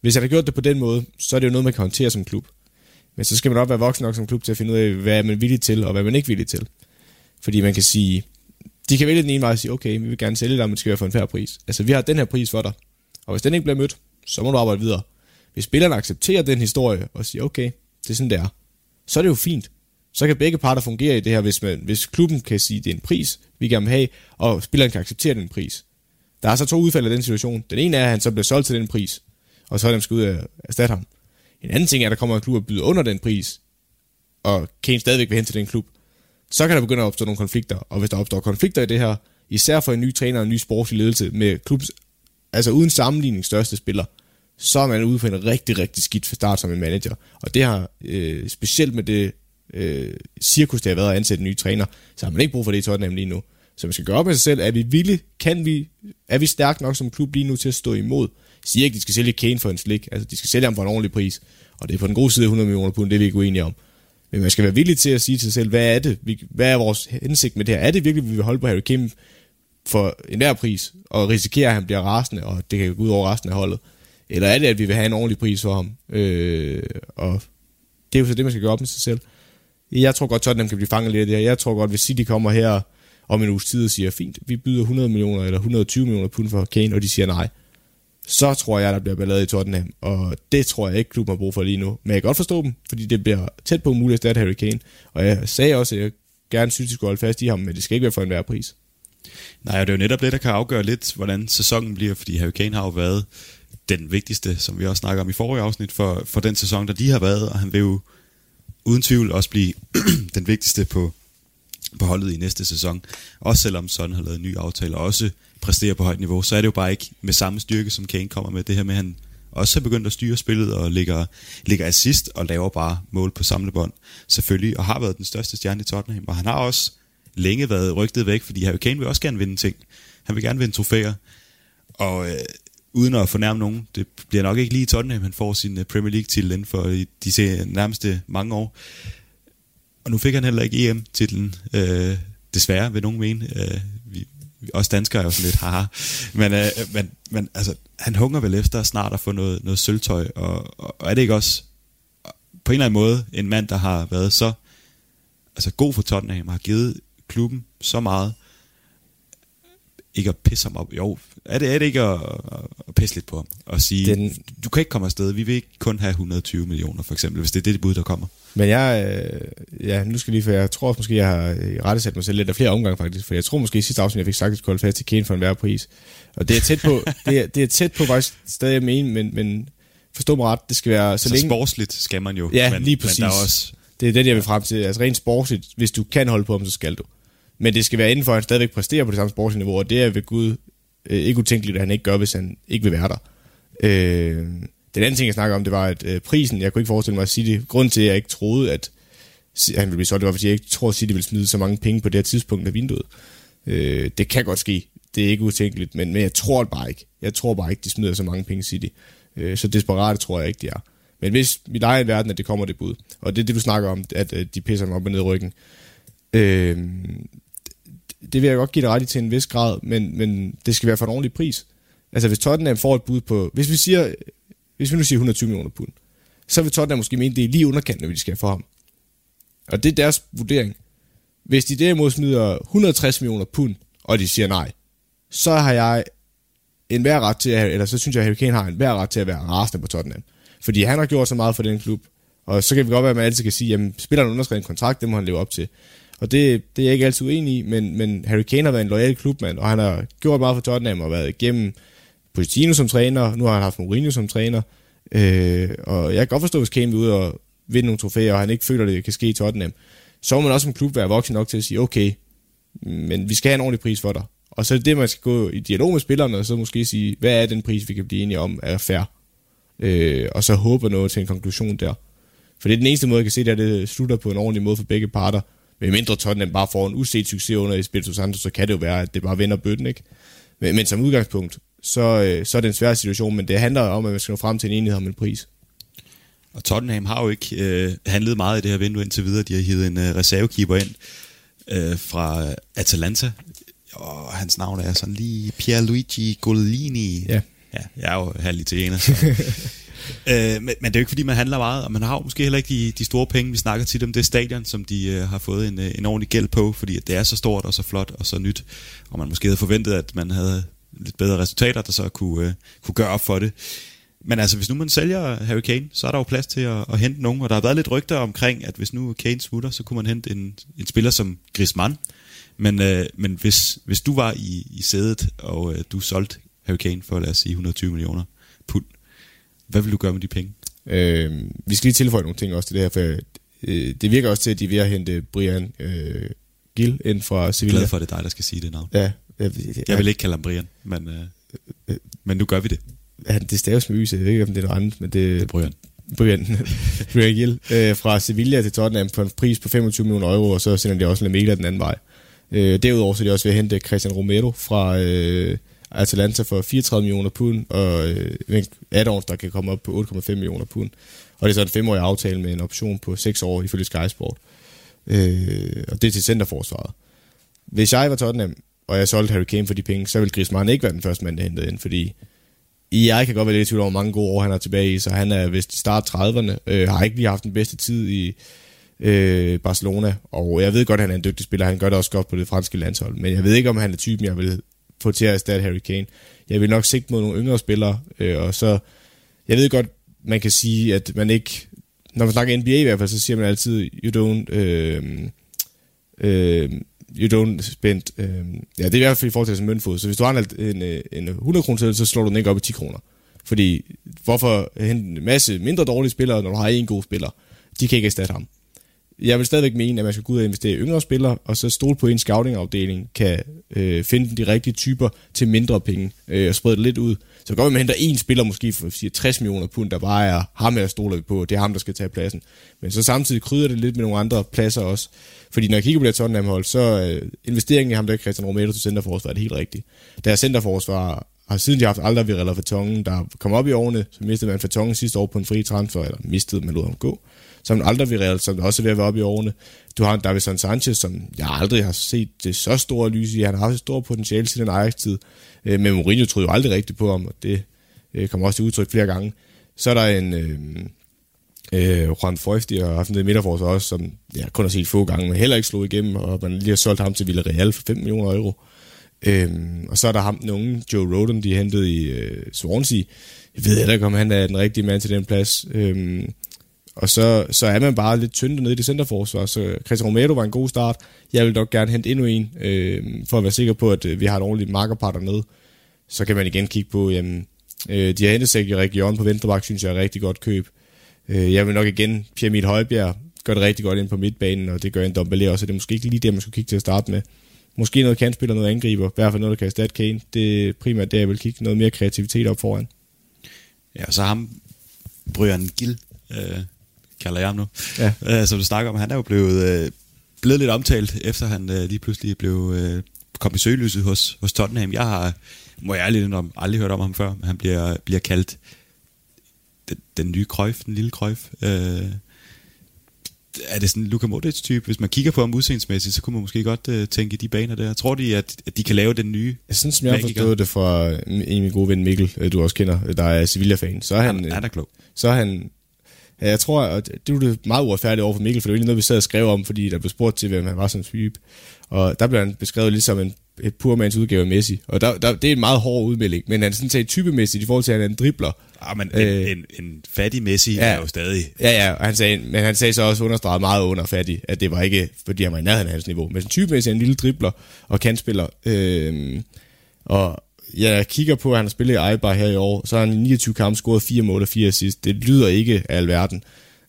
Hvis jeg har gjort det på den måde, så er det jo noget, man kan håndtere som klub. Men så skal man også være voksen nok som klub til at finde ud af, hvad er man villig til, og hvad er man ikke villig til. Fordi man kan sige, de kan vælge den ene vej og sige, okay, vi vil gerne sælge dig, men det skal være for en færre pris. Altså, vi har den her pris for dig, og hvis den ikke bliver mødt, så må du arbejde videre. Hvis spillerne accepterer den historie og siger, okay, det er sådan, det er, så er det jo fint. Så kan begge parter fungere i det her, hvis, man, hvis klubben kan sige, det er en pris, vi gerne vil have, og spilleren kan acceptere den pris. Der er så to udfald af den situation. Den ene er, at han så bliver solgt til den pris, og så er de skal ud og erstatte ham. En anden ting er, at der kommer en klub og byder under den pris, og Kane stadigvæk vil hen til den klub. Så kan der begynde at opstå nogle konflikter, og hvis der opstår konflikter i det her, især for en ny træner og en ny sportslig ledelse med klubs, altså uden sammenligning største spiller, så er man ude for en rigtig, rigtig skidt for start som en manager. Og det har øh, specielt med det øh, cirkus, det har været at ansætte en ny træner, så har man ikke brug for det i Tottenham lige nu. Så man skal gøre op med sig selv, er vi villige, kan vi, er vi stærkt nok som klub lige nu til at stå imod? Siger ikke, at de skal sælge Kane for en slik, altså de skal sælge ham for en ordentlig pris, og det er på den gode side 100 millioner pund, det er vi ikke uenige om. Men man skal være villig til at sige til sig selv, hvad er det, hvad er vores hensigt med det her? Er det virkelig, at vi vil holde på Harry Kane for enhver pris, og risikere, at han bliver rasende, og det kan gå ud over resten af holdet? Eller er det, at vi vil have en ordentlig pris for ham? Øh, og det er jo så det, man skal gøre op med sig selv. Jeg tror godt, Tottenham kan blive fanget lidt af det her. Jeg tror godt, hvis City kommer her om en uges tid og siger, fint, vi byder 100 millioner eller 120 millioner pund for Kane, og de siger nej, så tror jeg, der bliver ballade i Tottenham, og det tror jeg ikke, klubben har brug for lige nu. Men jeg kan godt forstå dem, fordi det bliver tæt på muligt at Harry Kane, og jeg sagde også, at jeg gerne synes, de skulle holde fast i ham, men det skal ikke være for enhver pris. Nej, og det er jo netop det, der kan afgøre lidt, hvordan sæsonen bliver, fordi Harry Kane har jo været den vigtigste, som vi også snakker om i forrige afsnit, for, for den sæson, der de har været, og han vil jo uden tvivl også blive den vigtigste på, på holdet i næste sæson. Også selvom Son har lavet en ny aftale og også præsterer på højt niveau, så er det jo bare ikke med samme styrke, som Kane kommer med. Det her med, at han også har begyndt at styre spillet og ligger, ligger assist og laver bare mål på samlebånd. Selvfølgelig, og har været den største stjerne i Tottenham. Og han har også længe været rygtet væk, fordi Harry Kane vil også gerne vinde ting. Han vil gerne vinde trofæer. Og øh, uden at fornærme nogen, det bliver nok ikke lige Tottenham, han får sin øh, Premier League-titel inden for de nærmeste mange år. Og nu fik han heller ikke EM-titlen, øh, desværre vil nogen mene. Øh, os danskere er jo sådan lidt haha. Men, øh, men, men altså, han hunger vel efter snart at få noget, noget sølvtøj, og, og, og er det ikke også på en eller anden måde en mand, der har været så altså god for Tottenham, har givet klubben så meget, ikke at pisse ham op. Jo, er det, er det ikke at, at pisse lidt på ham? Og sige, Den... du kan ikke komme afsted, vi vil ikke kun have 120 millioner, for eksempel, hvis det er det bud, der kommer. Men jeg, øh, ja, nu skal lige, for jeg tror også måske, jeg har rettesat mig selv lidt af flere omgange faktisk, for jeg tror måske i sidste afsnit, jeg fik sagt, at jeg skulle holde fast til Kane for en værre pris. Og det er tæt på, det er, det er tæt på faktisk stadig at mene, men, men forstå mig ret, det skal være så, så længe... sportsligt skal man jo. Ja, men, lige præcis. Men der er også... Det er det, jeg vil frem til. Altså rent sportsligt, hvis du kan holde på ham, så skal du. Men det skal være inden for, at han stadigvæk præsterer på det samme sportsniveau, og det er ved Gud øh, ikke utænkeligt, at han ikke gør, hvis han ikke vil være der. Øh, den anden ting, jeg snakker om, det var, at øh, prisen, jeg kunne ikke forestille mig at sige det, grund til, at jeg ikke troede, at han ville blive solgt, det var, fordi jeg ikke tror, at City ville smide så mange penge på det her tidspunkt af vinduet. Øh, det kan godt ske. Det er ikke utænkeligt, men, men jeg tror det bare ikke. Jeg tror bare ikke, de smider så mange penge City. Øh, så desperate tror jeg ikke, de er. Men hvis mit egen verden, at det kommer det bud, og det er det, du snakker om, at, øh, de pisser mig op og ned i ryggen, øh, det vil jeg godt give dig ret i til en vis grad, men, men det skal være for en ordentlig pris. Altså hvis Tottenham får et bud på, hvis vi siger, hvis vi nu siger 120 millioner pund, så vil Tottenham måske mene, det er lige underkanten, hvad de skal for ham. Og det er deres vurdering. Hvis de derimod smider 160 millioner pund, og de siger nej, så har jeg en hver ret til, at, eller så synes jeg, at Harry Kane har en hver ret til at være rasende på Tottenham. Fordi han har gjort så meget for den klub, og så kan vi godt være, at man altid kan sige, jamen spilleren underskrevet en kontrakt, det må han leve op til. Og det, det er jeg ikke altid uenig i, men, men Harry Kane har været en lojal klubmand, og han har gjort meget for Tottenham og været igennem Pochettino som træner, nu har han haft Mourinho som træner, øh, og jeg kan godt forstå, hvis Kane vil ud og vinde nogle trofæer, og han ikke føler, at det kan ske i Tottenham, så må man også som klub være voksen nok til at sige, okay, men vi skal have en ordentlig pris for dig. Og så er det det, man skal gå i dialog med spillerne, og så måske sige, hvad er den pris, vi kan blive enige om, er fair. Øh, og så håber noget til en konklusion der. For det er den eneste måde, jeg kan se, det at det slutter på en ordentlig måde for begge parter. Men mindre Tottenham bare får en uset succes under i Spiritu Santo, så kan det jo være, at det bare vender bøtten, ikke? Men, men som udgangspunkt, så, øh, så er det en svær situation, men det handler om, at man skal nå frem til en enighed om en pris. Og Tottenham har jo ikke øh, handlet meget i det her vindue indtil videre. De har hivet en øh, reservekeeper ind øh, fra Atalanta. Og hans navn er sådan lige Pierluigi Golini. Ja. Ja, jeg er jo halv italiener. Så. øh, men, men det er jo ikke fordi, man handler meget, og man har jo måske heller ikke de, de store penge. Vi snakker tit om det stadion, som de øh, har fået en, øh, en ordentlig gæld på, fordi det er så stort og så flot og så nyt. Og man måske havde forventet, at man havde lidt bedre resultater, der så kunne, øh, kunne gøre op for det. Men altså, hvis nu man sælger Harry Kane, så er der jo plads til at, at hente nogen. Og der har været lidt rygter omkring, at hvis nu Kane smutter, så kunne man hente en, en spiller som Griezmann. Men, øh, men hvis, hvis du var i, i sædet, og øh, du solgte Harry Kane for, lad os sige, 120 millioner pund, hvad vil du gøre med de penge? Øh, vi skal lige tilføje nogle ting også til det her, for øh, det virker også til, at de er ved at hente Brian øh, Gil ind fra Sevilla. Jeg er glad for, at det er dig, der skal sige det navn. Ja. Jeg, jeg, jeg vil ikke kalde ham Brian, men, øh, øh, men nu gør vi det. Ja, det staves med y, så jeg ved ikke, om det er noget andet, men det, det er Brian. Brian, Brian Gill, øh, fra Sevilla til Tottenham for en pris på 25 millioner euro, og så sender de også Lamela den anden vej. Øh, derudover så er de også ved at hente Christian Romero fra øh, Atalanta for 34 millioner pund, og øh, add der kan komme op på 8,5 millioner pund. Og det er så en femårig aftale med en option på 6 år ifølge Sky Sport. Øh, og det er til centerforsvaret. Hvis jeg var Tottenham, og jeg solgte Harry Kane for de penge, så ville Griezmann ikke være den første mand, der hentede ind, fordi jeg kan godt være lidt i tvivl over, mange gode år han er tilbage i, så han er vist i start 30'erne, øh, har ikke lige haft den bedste tid i øh, Barcelona, og jeg ved godt, at han er en dygtig spiller, han gør det også godt på det franske landshold, men jeg ved ikke, om han er typen, jeg vil få til at erstatte Harry Kane. Jeg vil nok sigte mod nogle yngre spillere, øh, og så, jeg ved godt, man kan sige, at man ikke, når man snakker NBA i hvert fald, så siger man altid, you don't, øh, øh, you don't spend, øh, ja, det er i hvert fald i forhold til en møntfod, så hvis du har en, en, en 100 kroner så slår du den ikke op i 10 kroner. Fordi, hvorfor hente en masse mindre dårlige spillere, når du har en god spiller? De kan ikke erstatte ham jeg vil stadigvæk mene, at man skal gå ud og investere i yngre spillere, og så stole på, at en scouting-afdeling kan øh, finde de rigtige typer til mindre penge, øh, og sprede det lidt ud. Så går vi man henter en spiller måske for siger, 60 millioner pund, der bare er ham, jeg stoler på, det er ham, der skal tage pladsen. Men så samtidig krydder det lidt med nogle andre pladser også. Fordi når jeg kigger på det Tottenham hold, så øh, investeringen i ham, der er Christian Romero til centerforsvar, er det helt rigtigt. Der er centerforsvar har siden de har haft aldrig Virella Fatongen, der kom op i årene, så mistede man Fatongen sidste år på en fri transfer, eller mistede, man lod ham gå som aldrig vil som også er ved at være oppe i årene. Du har en Davison Sanchez, som jeg aldrig har set det så store lys i. Han har haft et stort potentiale til den Ajax-tid. Øh, men Mourinho troede jo aldrig rigtigt på ham, og det øh, kommer også til udtryk flere gange. Så er der en... Øh, Øh, Juan Foyst, har haft en midterforsvar også, som jeg kun har set få gange, men heller ikke slog igennem, og man lige har solgt ham til Villarreal for 5 millioner euro. Øhm, og så er der ham, den unge Joe Roden, de hentede i øh, Swansea. Jeg ved heller ikke, om han er den rigtige mand til den plads. Øhm, og så, så er man bare lidt tyndt nede i det centerforsvar. Så Christian Romero var en god start. Jeg vil dog gerne hente endnu en, øh, for at være sikker på, at øh, vi har et ordentligt markerpar dernede. Så kan man igen kigge på, jamen, øh, de har hentet sig i regionen på Venstrebak, synes jeg er et rigtig godt køb. Øh, jeg vil nok igen, Pierre Emil Højbjerg gør det rigtig godt ind på midtbanen, og det gør en Dombele også, det er måske ikke lige det, man skulle kigge til at starte med. Måske noget kantspiller, noget angriber, i hvert fald noget, der kan erstatte Kane. Det er primært der, jeg vil kigge noget mere kreativitet op foran. Ja, og så ham, Brian Gill, øh, kalder jeg ham nu, Ja. øh, som du snakker om, han er jo blevet, øh, blevet lidt omtalt, efter han øh, lige pludselig blev øh, kom i søgelyset hos, hos Tottenham. Jeg har, må jeg ærligt indrømme, aldrig hørt om ham før, men han bliver, bliver kaldt den, den nye Cruyff, den lille Cruyff. Øh, er det sådan en Luka Modric-type? Hvis man kigger på ham udseendsmæssigt, så kunne man måske godt øh, tænke de baner der. Tror de, at, at de kan lave den nye? Sådan som jeg har forstået det fra en af mine gode ven Mikkel, øh, du også kender, der er Sevilla-fan, så er han, Han, han er klog. så er han jeg tror, at det var det meget uretfærdigt over for Mikkel, for det var egentlig noget, vi sad og skrev om, fordi der blev spurgt til, hvem han var som type. Og der blev han beskrevet ligesom en et purmands udgave af Messi. Og der, der, det er en meget hård udmelding, men han er sådan set typemæssigt i forhold til, at han er en dribler. Ja, men Øh, en, en, en fattig Messi ja. er jo stadig... Ja, ja, og han sagde, men han sagde så også understreget meget under fattig, at det var ikke, fordi han var i nærheden af hans niveau. Men typemæssigt er en lille dribler og kantspiller. Øhm, og jeg kigger på, at han har spillet i Eibar her i år, så har han i 29 kampe scoret 4 mål og 4 assist. Det lyder ikke af alverden.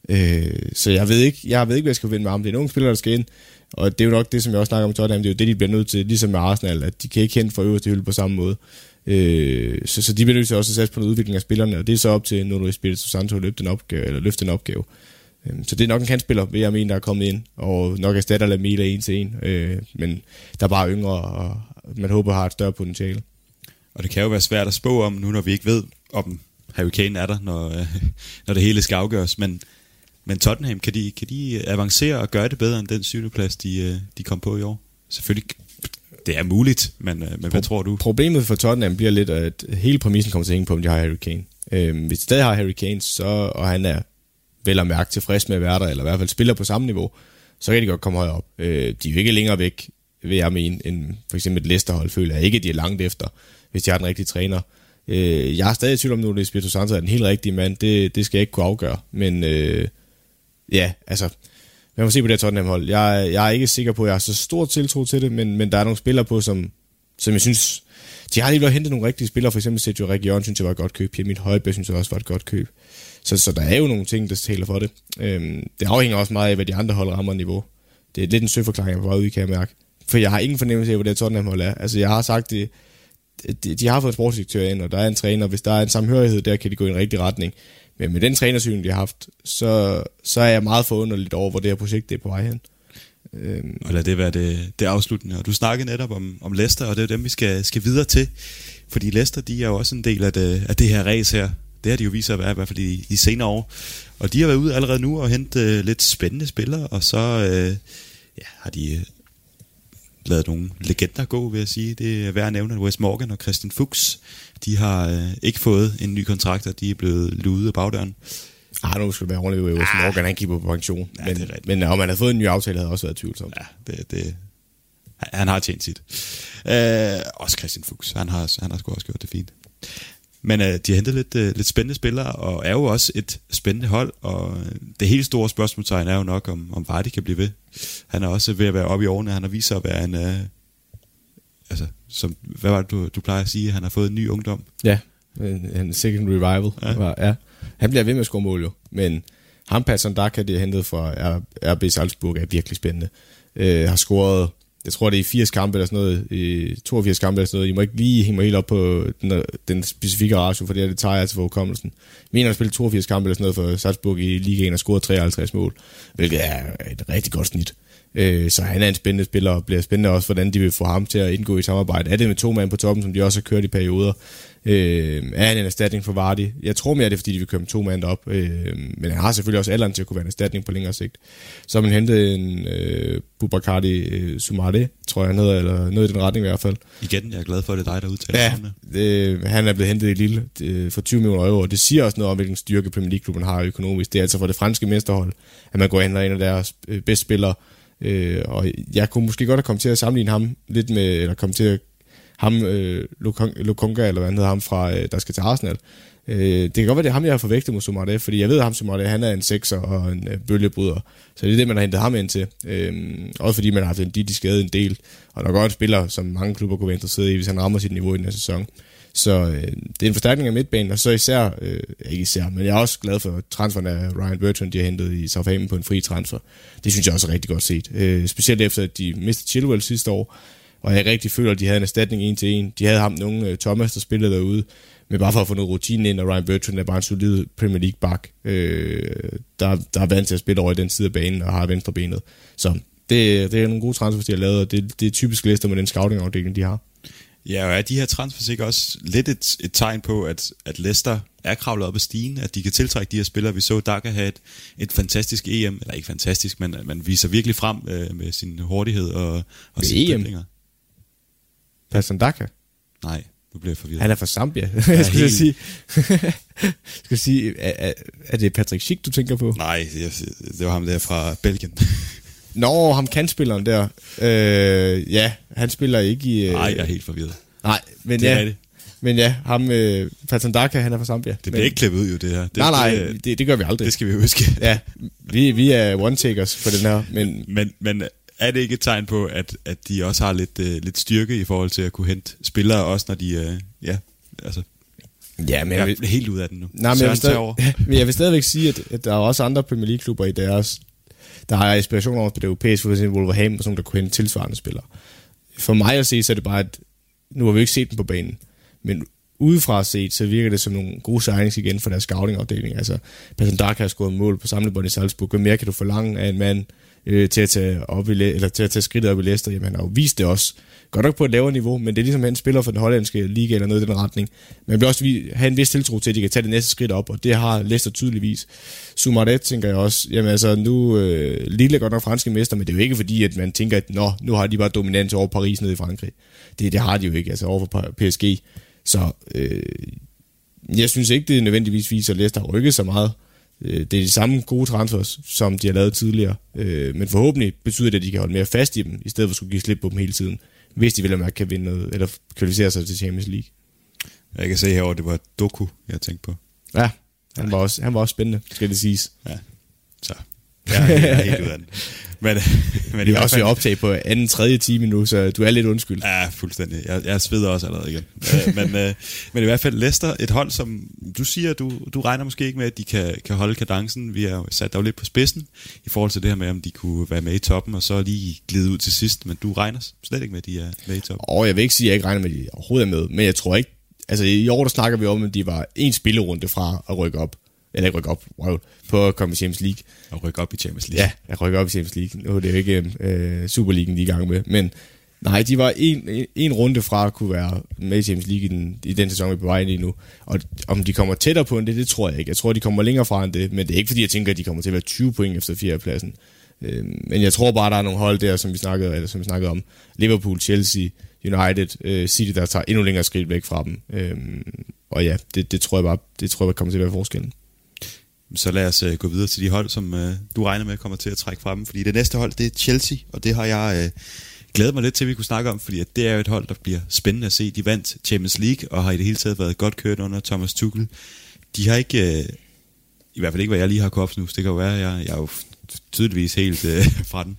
Øh, så jeg ved ikke, jeg ved ikke, hvad jeg skal vinde med ham. Det er en ung spiller, der skal ind. Og det er jo nok det, som jeg også snakker om i Tottenham, det er jo det, de bliver nødt til, ligesom med Arsenal, at de kan ikke hente fra øverste hylde på samme måde. Øh, så, så de bliver nødt til også at satse på noget udvikling af spillerne, og det er så op til Nuno Espirito Santo at løfte den opgave, eller løfte den opgave. Øh, så det er nok en kantspiller, vil jeg mene, der er kommet ind, og nok erstatter Lamela en til en, øh, men der er bare yngre, og man håber har et større potentiale. Og det kan jo være svært at spå om, nu når vi ikke ved, om Harry Kane er der, når, øh, når det hele skal afgøres. Men, men Tottenham, kan de, kan de avancere og gøre det bedre end den syvende plads, de, øh, de kom på i år? Selvfølgelig, det er muligt, men, øh, men hvad tror du? Problemet for Tottenham bliver lidt, at hele præmissen kommer til at hænge på, om de har Harry Kane. Øh, hvis de stadig har Harry Kane, så, og han er vel at mærke tilfreds med at være der, eller i hvert fald spiller på samme niveau, så kan de godt komme højere op. Øh, de er jo ikke længere væk, vil jeg mene, end for eksempel et Leicester-hold, føler jeg ikke, de er langt efter, hvis de har den rigtige træner. Øh, jeg er stadig i tvivl om nu, at Espirito Santo er den helt rigtige mand. Det, det skal jeg ikke kunne afgøre. Men øh, ja, altså, man må se på det her Tottenham-hold. Jeg, jeg er ikke sikker på, at jeg har så stor tiltro til det, men, men der er nogle spillere på, som, som jeg synes... De har lige været hentet nogle rigtige spillere, for eksempel Sergio Region, synes jeg var et godt køb. Pierre Mit synes jeg også var et godt køb. Så, så der er jo nogle ting, der taler for det. Øhm, det afhænger også meget af, hvad de andre hold rammer niveau. Det er lidt en søforklaring, jeg var ude i, kan jeg mærke. For jeg har ingen fornemmelse af, hvor det her Tottenham-hold er. Altså, jeg har sagt det, de, de har fået en sportsdirektør ind, og der er en træner. Hvis der er en samhørighed der, kan de gå i en rigtig retning. Men med den trænersyn, de har haft, så, så er jeg meget forunderligt over, hvor det her projekt det er på vej hen. Øhm, Og lad det være det, det afsluttende. Og du snakkede netop om, om Leicester, og det er dem, vi skal, skal videre til. Fordi Leicester, de er jo også en del af det, af det her race her. Det har de jo vist sig at være, i hvert fald i, i senere år. Og de har været ude allerede nu og hentet øh, lidt spændende spillere, og så øh, ja, har de lavet nogle legender gå, vil jeg sige. Det er værd at nævne, at Wes Morgan og Christian Fuchs, de har øh, ikke fået en ny kontrakt, og de er blevet luet af bagdøren. ah, nu skal det være ordentligt, Wes Morgan, han kigger på pension. Ja, men, det men om han havde fået en ny aftale, havde også været tvivlsomt. Ja, det, det, han- han har tjent sit. Øh, også Christian Fuchs, han har, han har sgu også gjort det fint. Men øh, de har hentet lidt, øh, lidt spændende spillere, og er jo også et spændende hold, og øh, det helt store spørgsmålstegn er jo nok, om, om Vardy kan blive ved. Han er også ved at være oppe i årene, han har vist sig at være en... Øh, altså, som, hvad var det, du, du plejer at sige? Han har fået en ny ungdom. Ja, en, en second revival. Ja. Var, ja. Han bliver ved med at score mål jo, men ham Patson Daka, det er hentet fra RB Salzburg, er virkelig spændende. Øh, har scoret, jeg tror det er 80 kampe eller sådan noget, i 82 kampe eller sådan noget. I må ikke lige hænge mig helt op på den, den specifikke ratio, for det her, det tager jeg altså for hukommelsen. Jeg mener, at spille 82 kampe eller sådan noget for Salzburg i ligaen og scoret 53 mål, hvilket er et rigtig godt snit. Øh, så han er en spændende spiller, og bliver spændende også, hvordan de vil få ham til at indgå i samarbejde. Er det med to mand på toppen, som de også har kørt i perioder? Øh, er han en erstatning for Vardy? Jeg tror mere, det er, fordi de vil køre med to mand op. Øh, men han har selvfølgelig også alderen til at kunne være en erstatning på længere sigt. Så har man hentet en øh, Bubakari øh, Sumare, tror jeg han hedder, eller noget i den retning i hvert fald. Igen, jeg er glad for, at det er dig, der udtaler Ja, det, han er blevet hentet i Lille øh, for 20 millioner euro, og det siger også noget om, hvilken styrke Premier League-klubben har økonomisk. Det er altså for det franske mesterhold, at man går hen og en af deres øh, bedste spillere. Øh, og jeg kunne måske godt have kommet til at sammenligne ham lidt med, eller komme til at ham, øh, Lokonga, eller hvad han hedder, ham fra, øh, der skal til Arsenal. Øh, det kan godt være, det er ham, jeg har forvægtet mod Sumare, fordi jeg ved, at ham Sumare, han er en sekser og en øh, bølgebryder. Så det er det, man har hentet ham ind til. Øh, også fordi man har haft en de skade en del, og der er godt en spiller, som mange klubber kunne være interesseret i, hvis han rammer sit niveau i den her sæson. Så øh, det er en forstærkning af midtbanen, og så især, øh, ikke især, men jeg er også glad for transferen af Ryan Bertrand, de har hentet i Southampton på en fri transfer. Det synes jeg også er rigtig godt set. Øh, specielt efter, at de mistede Chilwell sidste år, og jeg rigtig føler, at de havde en erstatning en til en. De havde ham nogle øh, Thomas, der spillede derude, men bare for at få noget rutine ind, og Ryan Bertrand er bare en solid Premier League back, øh, der, der er vant til at spille over i den side af banen og har venstre benet. Så det, det er nogle gode transfers, de har lavet, og det, det er typisk lister med den scouting-afdeling, de har. Ja, og er de her transfers ikke også lidt et, et tegn på, at, at Leicester er kravlet op ad stigen, at de kan tiltrække de her spillere. Vi så Daka have et, et fantastisk EM, eller ikke fantastisk, men man viser virkelig frem øh, med sin hurtighed og, og sine EM? driblinger. Passan Daka. Nej, nu bliver jeg forvirret. Han er fra Zambia. jeg skulle helt- sige, skal sige er, er, det Patrick Schick, du tænker på? Nej, jeg, det var ham der fra Belgien. Nå, ham kantspilleren der. Øh, ja, han spiller ikke i... Øh, Nej, jeg er helt forvirret. nej, men Det er ja, rigtigt. men ja, ham, øh, Daka, han er fra Zambia. Det men, bliver ikke klippet ud, jo, det her. Det, nej, nej, Det, det, det gør vi aldrig. det skal vi huske. Ja, vi, vi er one-takers på den her, men Men, men er det ikke et tegn på, at, at de også har lidt, øh, lidt styrke i forhold til at kunne hente spillere, også når de, øh, ja, altså, ja, men jeg jeg vil, er helt ud af den nu. nej, men jeg, vil over. stadig, men jeg vil stadigvæk sige, at, at der er også andre Premier League-klubber i deres, der har inspiration over på det europæiske, for eksempel Wolverhampton, som der kunne hente tilsvarende spillere. For mig at se, så er det bare, at nu har vi ikke set den på banen, men udefra set, så virker det som nogle gode signings igen for deres scouting-afdeling. Altså, Person Dark har scoret mål på samlebånd i Salzburg. Hvad mere kan du forlange af en mand øh, til, at tage op i, eller til at tage skridtet op i Leicester? Jamen, han har jo vist det også. Godt nok på et lavere niveau, men det er ligesom, at han spiller for den hollandske liga eller noget i den retning. Man vil også vi- have en vis tiltro til, at de kan tage det næste skridt op, og det har Leicester tydeligvis. Sumaret tænker jeg også, jamen altså nu, øh, Lille er godt nok franske mester, men det er jo ikke fordi, at man tænker, at Nå, nu har de bare dominans over Paris nede i Frankrig. Det, det har de jo ikke, altså over for PSG. Så øh, jeg synes ikke, det nødvendigvis viser, at Leicester har rykket så meget. Øh, det er de samme gode transfers, som de har lavet tidligere. Øh, men forhåbentlig betyder det, at de kan holde mere fast i dem, i stedet for at skulle give slip på dem hele tiden. Hvis de vil at kan vinde noget, eller kvalificere sig til Champions League. Jeg kan se herovre, det var Doku, jeg tænkte på. Ja, han var også, han var også spændende, skal det siges. Ja, så. Jeg er, jeg er helt ud af den. Men, men Vi er også ved at optage på anden, tredje time nu, så du er lidt undskyld. Ja, fuldstændig. Jeg, jeg sveder også allerede igen. Øh, men, øh, men i hvert fald Leicester, et hold, som du siger, du, du regner måske ikke med, at de kan, kan holde kadencen. Vi har jo sat dig jo lidt på spidsen i forhold til det her med, om de kunne være med i toppen, og så lige glide ud til sidst. Men du regner slet ikke med, at de er med i toppen. Og jeg vil ikke sige, at jeg ikke regner med, at de overhovedet er med, men jeg tror ikke, altså i år der snakker vi om, at de var en spillerunde fra at rykke op, eller ikke rykke op, wow, på at komme i Champions League. Og rykke op i Champions League. Ja, jeg rykker op i Champions League. Nu er det jo ikke øh, Superligaen, de er i gang med. Men nej, de var en, en, en runde fra at kunne være med i Champions League i den, i den sæson, vi er på vej ind i nu. Og om de kommer tættere på end det, det tror jeg ikke. Jeg tror, de kommer længere fra end det. Men det er ikke, fordi jeg tænker, at de kommer til at være 20 point efter fjerdepladsen. Øh, men jeg tror bare, der er nogle hold der, som vi snakkede, eller, som vi snakkede om. Liverpool, Chelsea, United, øh, City, der tager endnu længere skridt væk fra dem. Øh, og ja, det, det tror jeg bare, det tror jeg kommer til at være forskellen. Så lad os uh, gå videre til de hold, som uh, du regner med kommer til at trække frem. Fordi det næste hold, det er Chelsea, og det har jeg uh, glædet mig lidt til, at vi kunne snakke om, fordi at det er jo et hold, der bliver spændende at se. De vandt Champions League, og har i det hele taget været godt kørt under Thomas Tuchel. De har ikke, uh, i hvert fald ikke, hvad jeg lige har kunne opsnuse, det kan jo være, jeg, jeg er jo tydeligvis helt uh, fra den.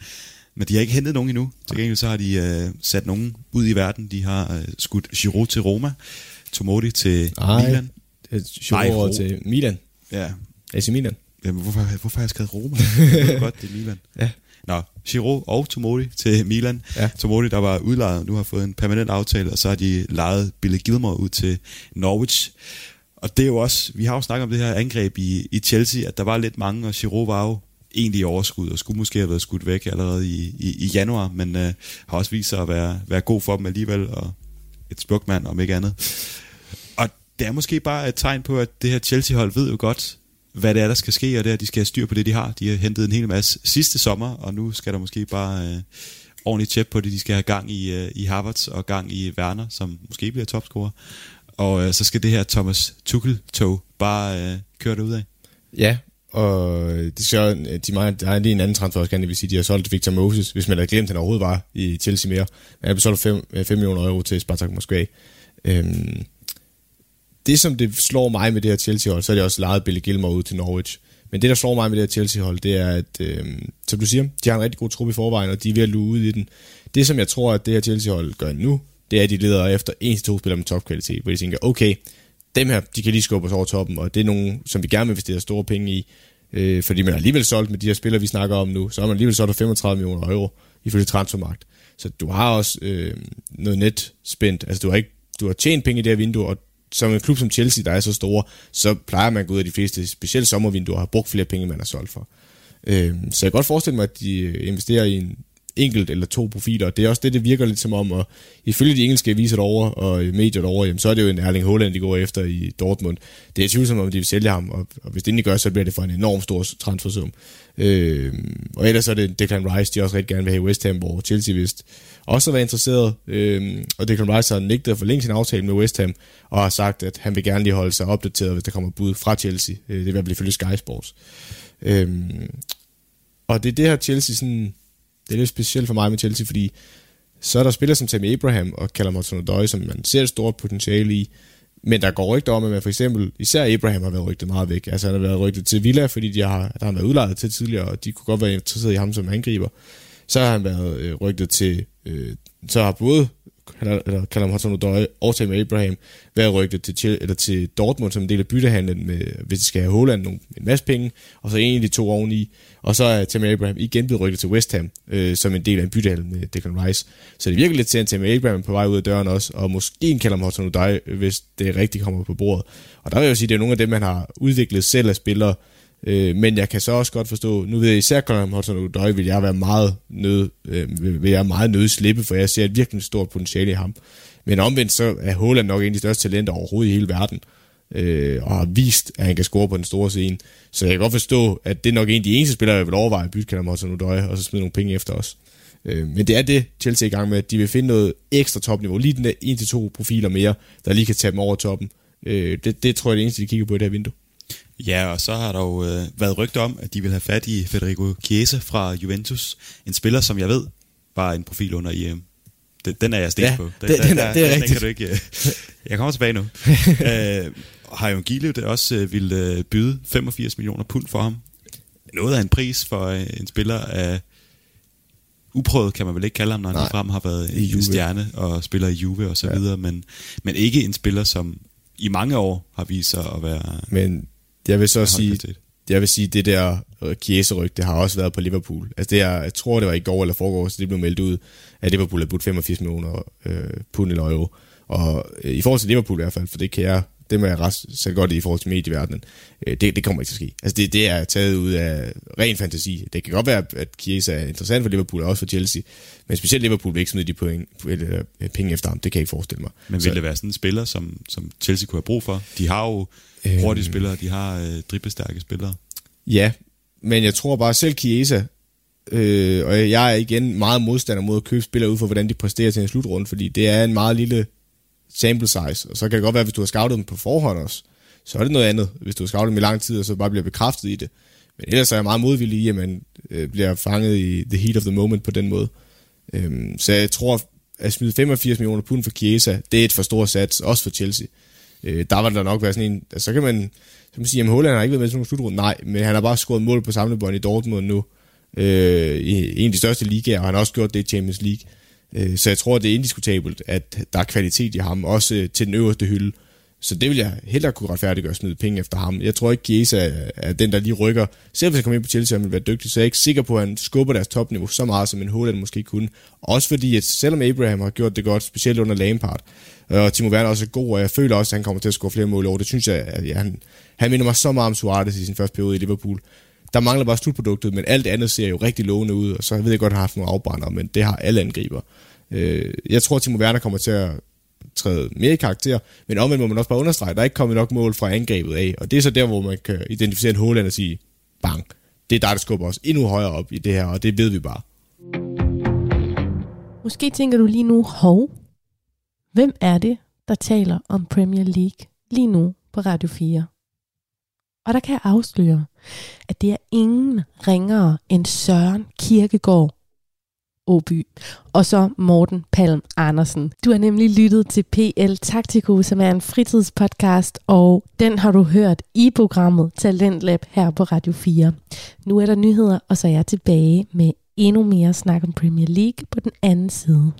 Men de har ikke hentet nogen endnu. Til gengæld så har de uh, sat nogen ud i verden. De har uh, skudt Giroud til Roma, Tomodi til Ej. Milan. Nej, Ro- til Milan. Ja, AC Milan. Jamen, hvorfor, hvorfor har jeg skrevet Roma? Jeg ved godt, det er Milan. Ja. Nå, Giroud og Tomodi til Milan. Ja. Tomodi, der var udlejet, nu har fået en permanent aftale, og så har de lejet Billy Gilmore ud til Norwich. Og det er jo også, vi har jo snakket om det her angreb i, i Chelsea, at der var lidt mange, og Giroud var jo egentlig i overskud, og skulle måske have været skudt væk allerede i, i, i januar, men øh, har også vist sig at være, være god for dem alligevel, og et smukmand, om ikke andet. Og det er måske bare et tegn på, at det her Chelsea-hold ved jo godt, hvad det er, der skal ske, og det er, at de skal have styr på det, de har. De har hentet en hel masse sidste sommer, og nu skal der måske bare øh, ordentligt tjep på det. De skal have gang i, øh, i Harvards og gang i Werner, som måske bliver topscorer. Og øh, så skal det her Thomas Tuchel-tog bare øh, køre det ud af. Ja, og det skal, de meget, der er lige en anden transfer jeg vil sige, de har solgt Victor Moses, hvis man havde glemt, at han overhovedet var i Chelsea mere. Han har solgt 5, 5 øh, millioner euro til Spartak Moskva. Øhm, det, som det slår mig med det her Chelsea-hold, så er det også lejet Billy Gilmore ud til Norwich. Men det, der slår mig med det her Chelsea-hold, det er, at, øh, som du siger, de har en rigtig god trup i forvejen, og de er ved at luge ud i den. Det, som jeg tror, at det her Chelsea-hold gør nu, det er, at de leder efter en til to spillere med topkvalitet, hvor de tænker, okay, dem her, de kan lige skubbe os over toppen, og det er nogen, som vi gerne vil investere store penge i, øh, fordi man har alligevel solgt med de her spillere, vi snakker om nu, så har man alligevel solgt 35 millioner euro ifølge transfermarkt. Så du har også øh, noget net spændt, altså du har, ikke, du har tjent penge i det her vindue, og som en klub som Chelsea, der er så store, så plejer man at gå ud af de fleste, specielt sommervinduer, har brugt flere penge, man har solgt for. Øh, så jeg kan godt forestille mig, at de øh, investerer i en enkelt eller to profiler. Det er også det, det virker lidt som om, og ifølge de engelske aviser derovre og medier derovre, jamen, så er det jo en Erling Haaland, de går efter i Dortmund. Det er tvivlsomt, om de vil sælge ham, og, og hvis det ikke gør, så bliver det for en enorm stor transfersum. Øh, og ellers er det Declan Rice, de også rigtig gerne vil have i West Ham, hvor Chelsea vist også har været interesseret, øh, og Declan Rice har nægtet at forlænge sin aftale med West Ham, og har sagt, at han vil gerne lige holde sig opdateret, hvis der kommer bud fra Chelsea. Øh, det vil i hvert fald ifølge Sky Sports. Øh, og det er det her Chelsea sådan det er lidt specielt for mig med Chelsea, fordi så er der spillere som Tammy Abraham og Callum hudson som man ser et stort potentiale i, men der går rygter om, at man for eksempel, især Abraham har været rygtet meget væk. Altså han har været rygtet til Villa, fordi de har, der har været udlejet til tidligere, og de kunne godt være interesseret i ham som angriber. Så har han været øh, rygtet til, øh, så har både eller Callum Hudson-Odoi og Tammy Abraham været rygtet til, eller til Dortmund som en del af byttehandlen, med, hvis de skal have Holland nogle, en masse penge, og så en af de to oveni. Og så er Tammy Abraham igen blevet rykket til West Ham, øh, som en del af en byttehandel med Declan Rice. Så det virker lidt til, at Tammy Abraham på vej ud af døren også, og måske en Callum Hudson-Odoi, øh, hvis det rigtigt kommer på bordet. Og der vil jeg jo sige, at det er nogle af dem, man har udviklet selv af spillere, Øh, men jeg kan så også godt forstå, nu ved jeg især Callum Hudson Odoi, vil jeg være meget nød, øh, vil jeg meget nød slippe, for jeg ser et virkelig stort potentiale i ham. Men omvendt så er Holland nok en af de største talenter overhovedet i hele verden, øh, og har vist, at han kan score på den store scene. Så jeg kan godt forstå, at det er nok en af de eneste spillere, jeg vil overveje at bytte Hudson Odoi, og så smide nogle penge efter os. Øh, men det er det, Chelsea er i gang med, at de vil finde noget ekstra topniveau, lige den der 1-2 profiler mere, der lige kan tage dem over toppen. Øh, det, det tror jeg er det eneste, de kigger på i det her vindue. Ja, og så har der jo øh, været rygter om, at de vil have fat i Federico Chiesa fra Juventus. En spiller, som jeg ved, var en profil under EM. Den, den er jeg stegt ja, på. Den, den, den, er, det er den, rigtigt. Den kan du ikke, øh, jeg kommer tilbage nu. øh, har jo Gilev der også øh, ville øh, byde 85 millioner pund for ham. Noget af en pris for øh, en spiller af uprøvet, kan man vel ikke kalde ham, når han frem har været en stjerne og spiller i Juve og så ja. videre, men, men ikke en spiller, som i mange år har vist sig at være... Men jeg vil så sige, jeg vil sige, det der Chiesa-ryg, det har også været på Liverpool. Altså det er, jeg tror, det var i går eller forgår, så det blev meldt ud, at Liverpool har budt 85 millioner øh, pund eller euro. Og øh, i forhold til Liverpool i hvert fald, for det kan jeg, det må jeg ret sætte godt i i forhold til medieverdenen, øh, det, det kommer ikke til at ske. Altså det, det er taget ud af ren fantasi. Det kan godt være, at Chiesa er interessant for Liverpool og også for Chelsea, men specielt Liverpool vil ikke smide de point, eller, penge efter ham. Det kan jeg ikke forestille mig. Men vil så, det være sådan en spiller, som, som Chelsea kunne have brug for? De har jo hurtige øhm, spillere, de har øh, driblestærke spillere. Ja, men jeg tror bare selv Chiesa, øh, og jeg er igen meget modstander mod at købe spillere ud for, hvordan de præsterer til en slutrunde, fordi det er en meget lille sample size, og så kan det godt være, hvis du har scoutet dem på forhånd også, så er det noget andet, hvis du har scoutet dem i lang tid, og så bare bliver bekræftet i det. Men ellers er jeg meget modvillig i, at man øh, bliver fanget i the heat of the moment på den måde. Øhm, så jeg tror, at smide 85 millioner pund for Chiesa, det er et for stort sats, også for Chelsea. Øh, der var der nok være sådan en, altså, så kan man, så man sige, at Holland har ikke været med i sådan slutrunde. Nej, men han har bare scoret mål på samlebånd i Dortmund nu, øh, i en af de største ligaer, og han har også gjort det i Champions League. Øh, så jeg tror, det er indiskutabelt, at der er kvalitet i ham, også til den øverste hylde. Så det vil jeg hellere kunne retfærdiggøre at smide penge efter ham. Jeg tror ikke, Giesa er den, der lige rykker. Selv hvis han kommer ind på Chelsea, han vil være dygtig, så jeg er ikke sikker på, at han skubber deres topniveau så meget, som en Holland måske kunne. Også fordi, at selvom Abraham har gjort det godt, specielt under Lampard, og Timo Werner er også god, og jeg føler også, at han kommer til at score flere mål over. Det synes jeg, at ja, han, han minder mig så meget om Suarez i sin første periode i Liverpool. Der mangler bare slutproduktet, men alt andet ser jo rigtig lovende ud, og så ved jeg godt, at han har haft nogle afbrænder, men det har alle angriber. Øh, jeg tror, at Timo Werner kommer til at træde mere i karakter, men omvendt må man også bare understrege, at der er ikke kommet nok mål fra angrebet af, og det er så der, hvor man kan identificere en Håland og sige, bang, det er dig, der skubber os endnu højere op i det her, og det ved vi bare. Måske tænker du lige nu, hov, hvem er det, der taler om Premier League lige nu på Radio 4? Og der kan jeg afsløre, at det er ingen ringere end Søren Kirkegaard Åby. Og så Morten Palm Andersen. Du har nemlig lyttet til PL Taktiko, som er en fritidspodcast, og den har du hørt i programmet Talentlab her på Radio 4. Nu er der nyheder, og så er jeg tilbage med endnu mere snak om Premier League på den anden side.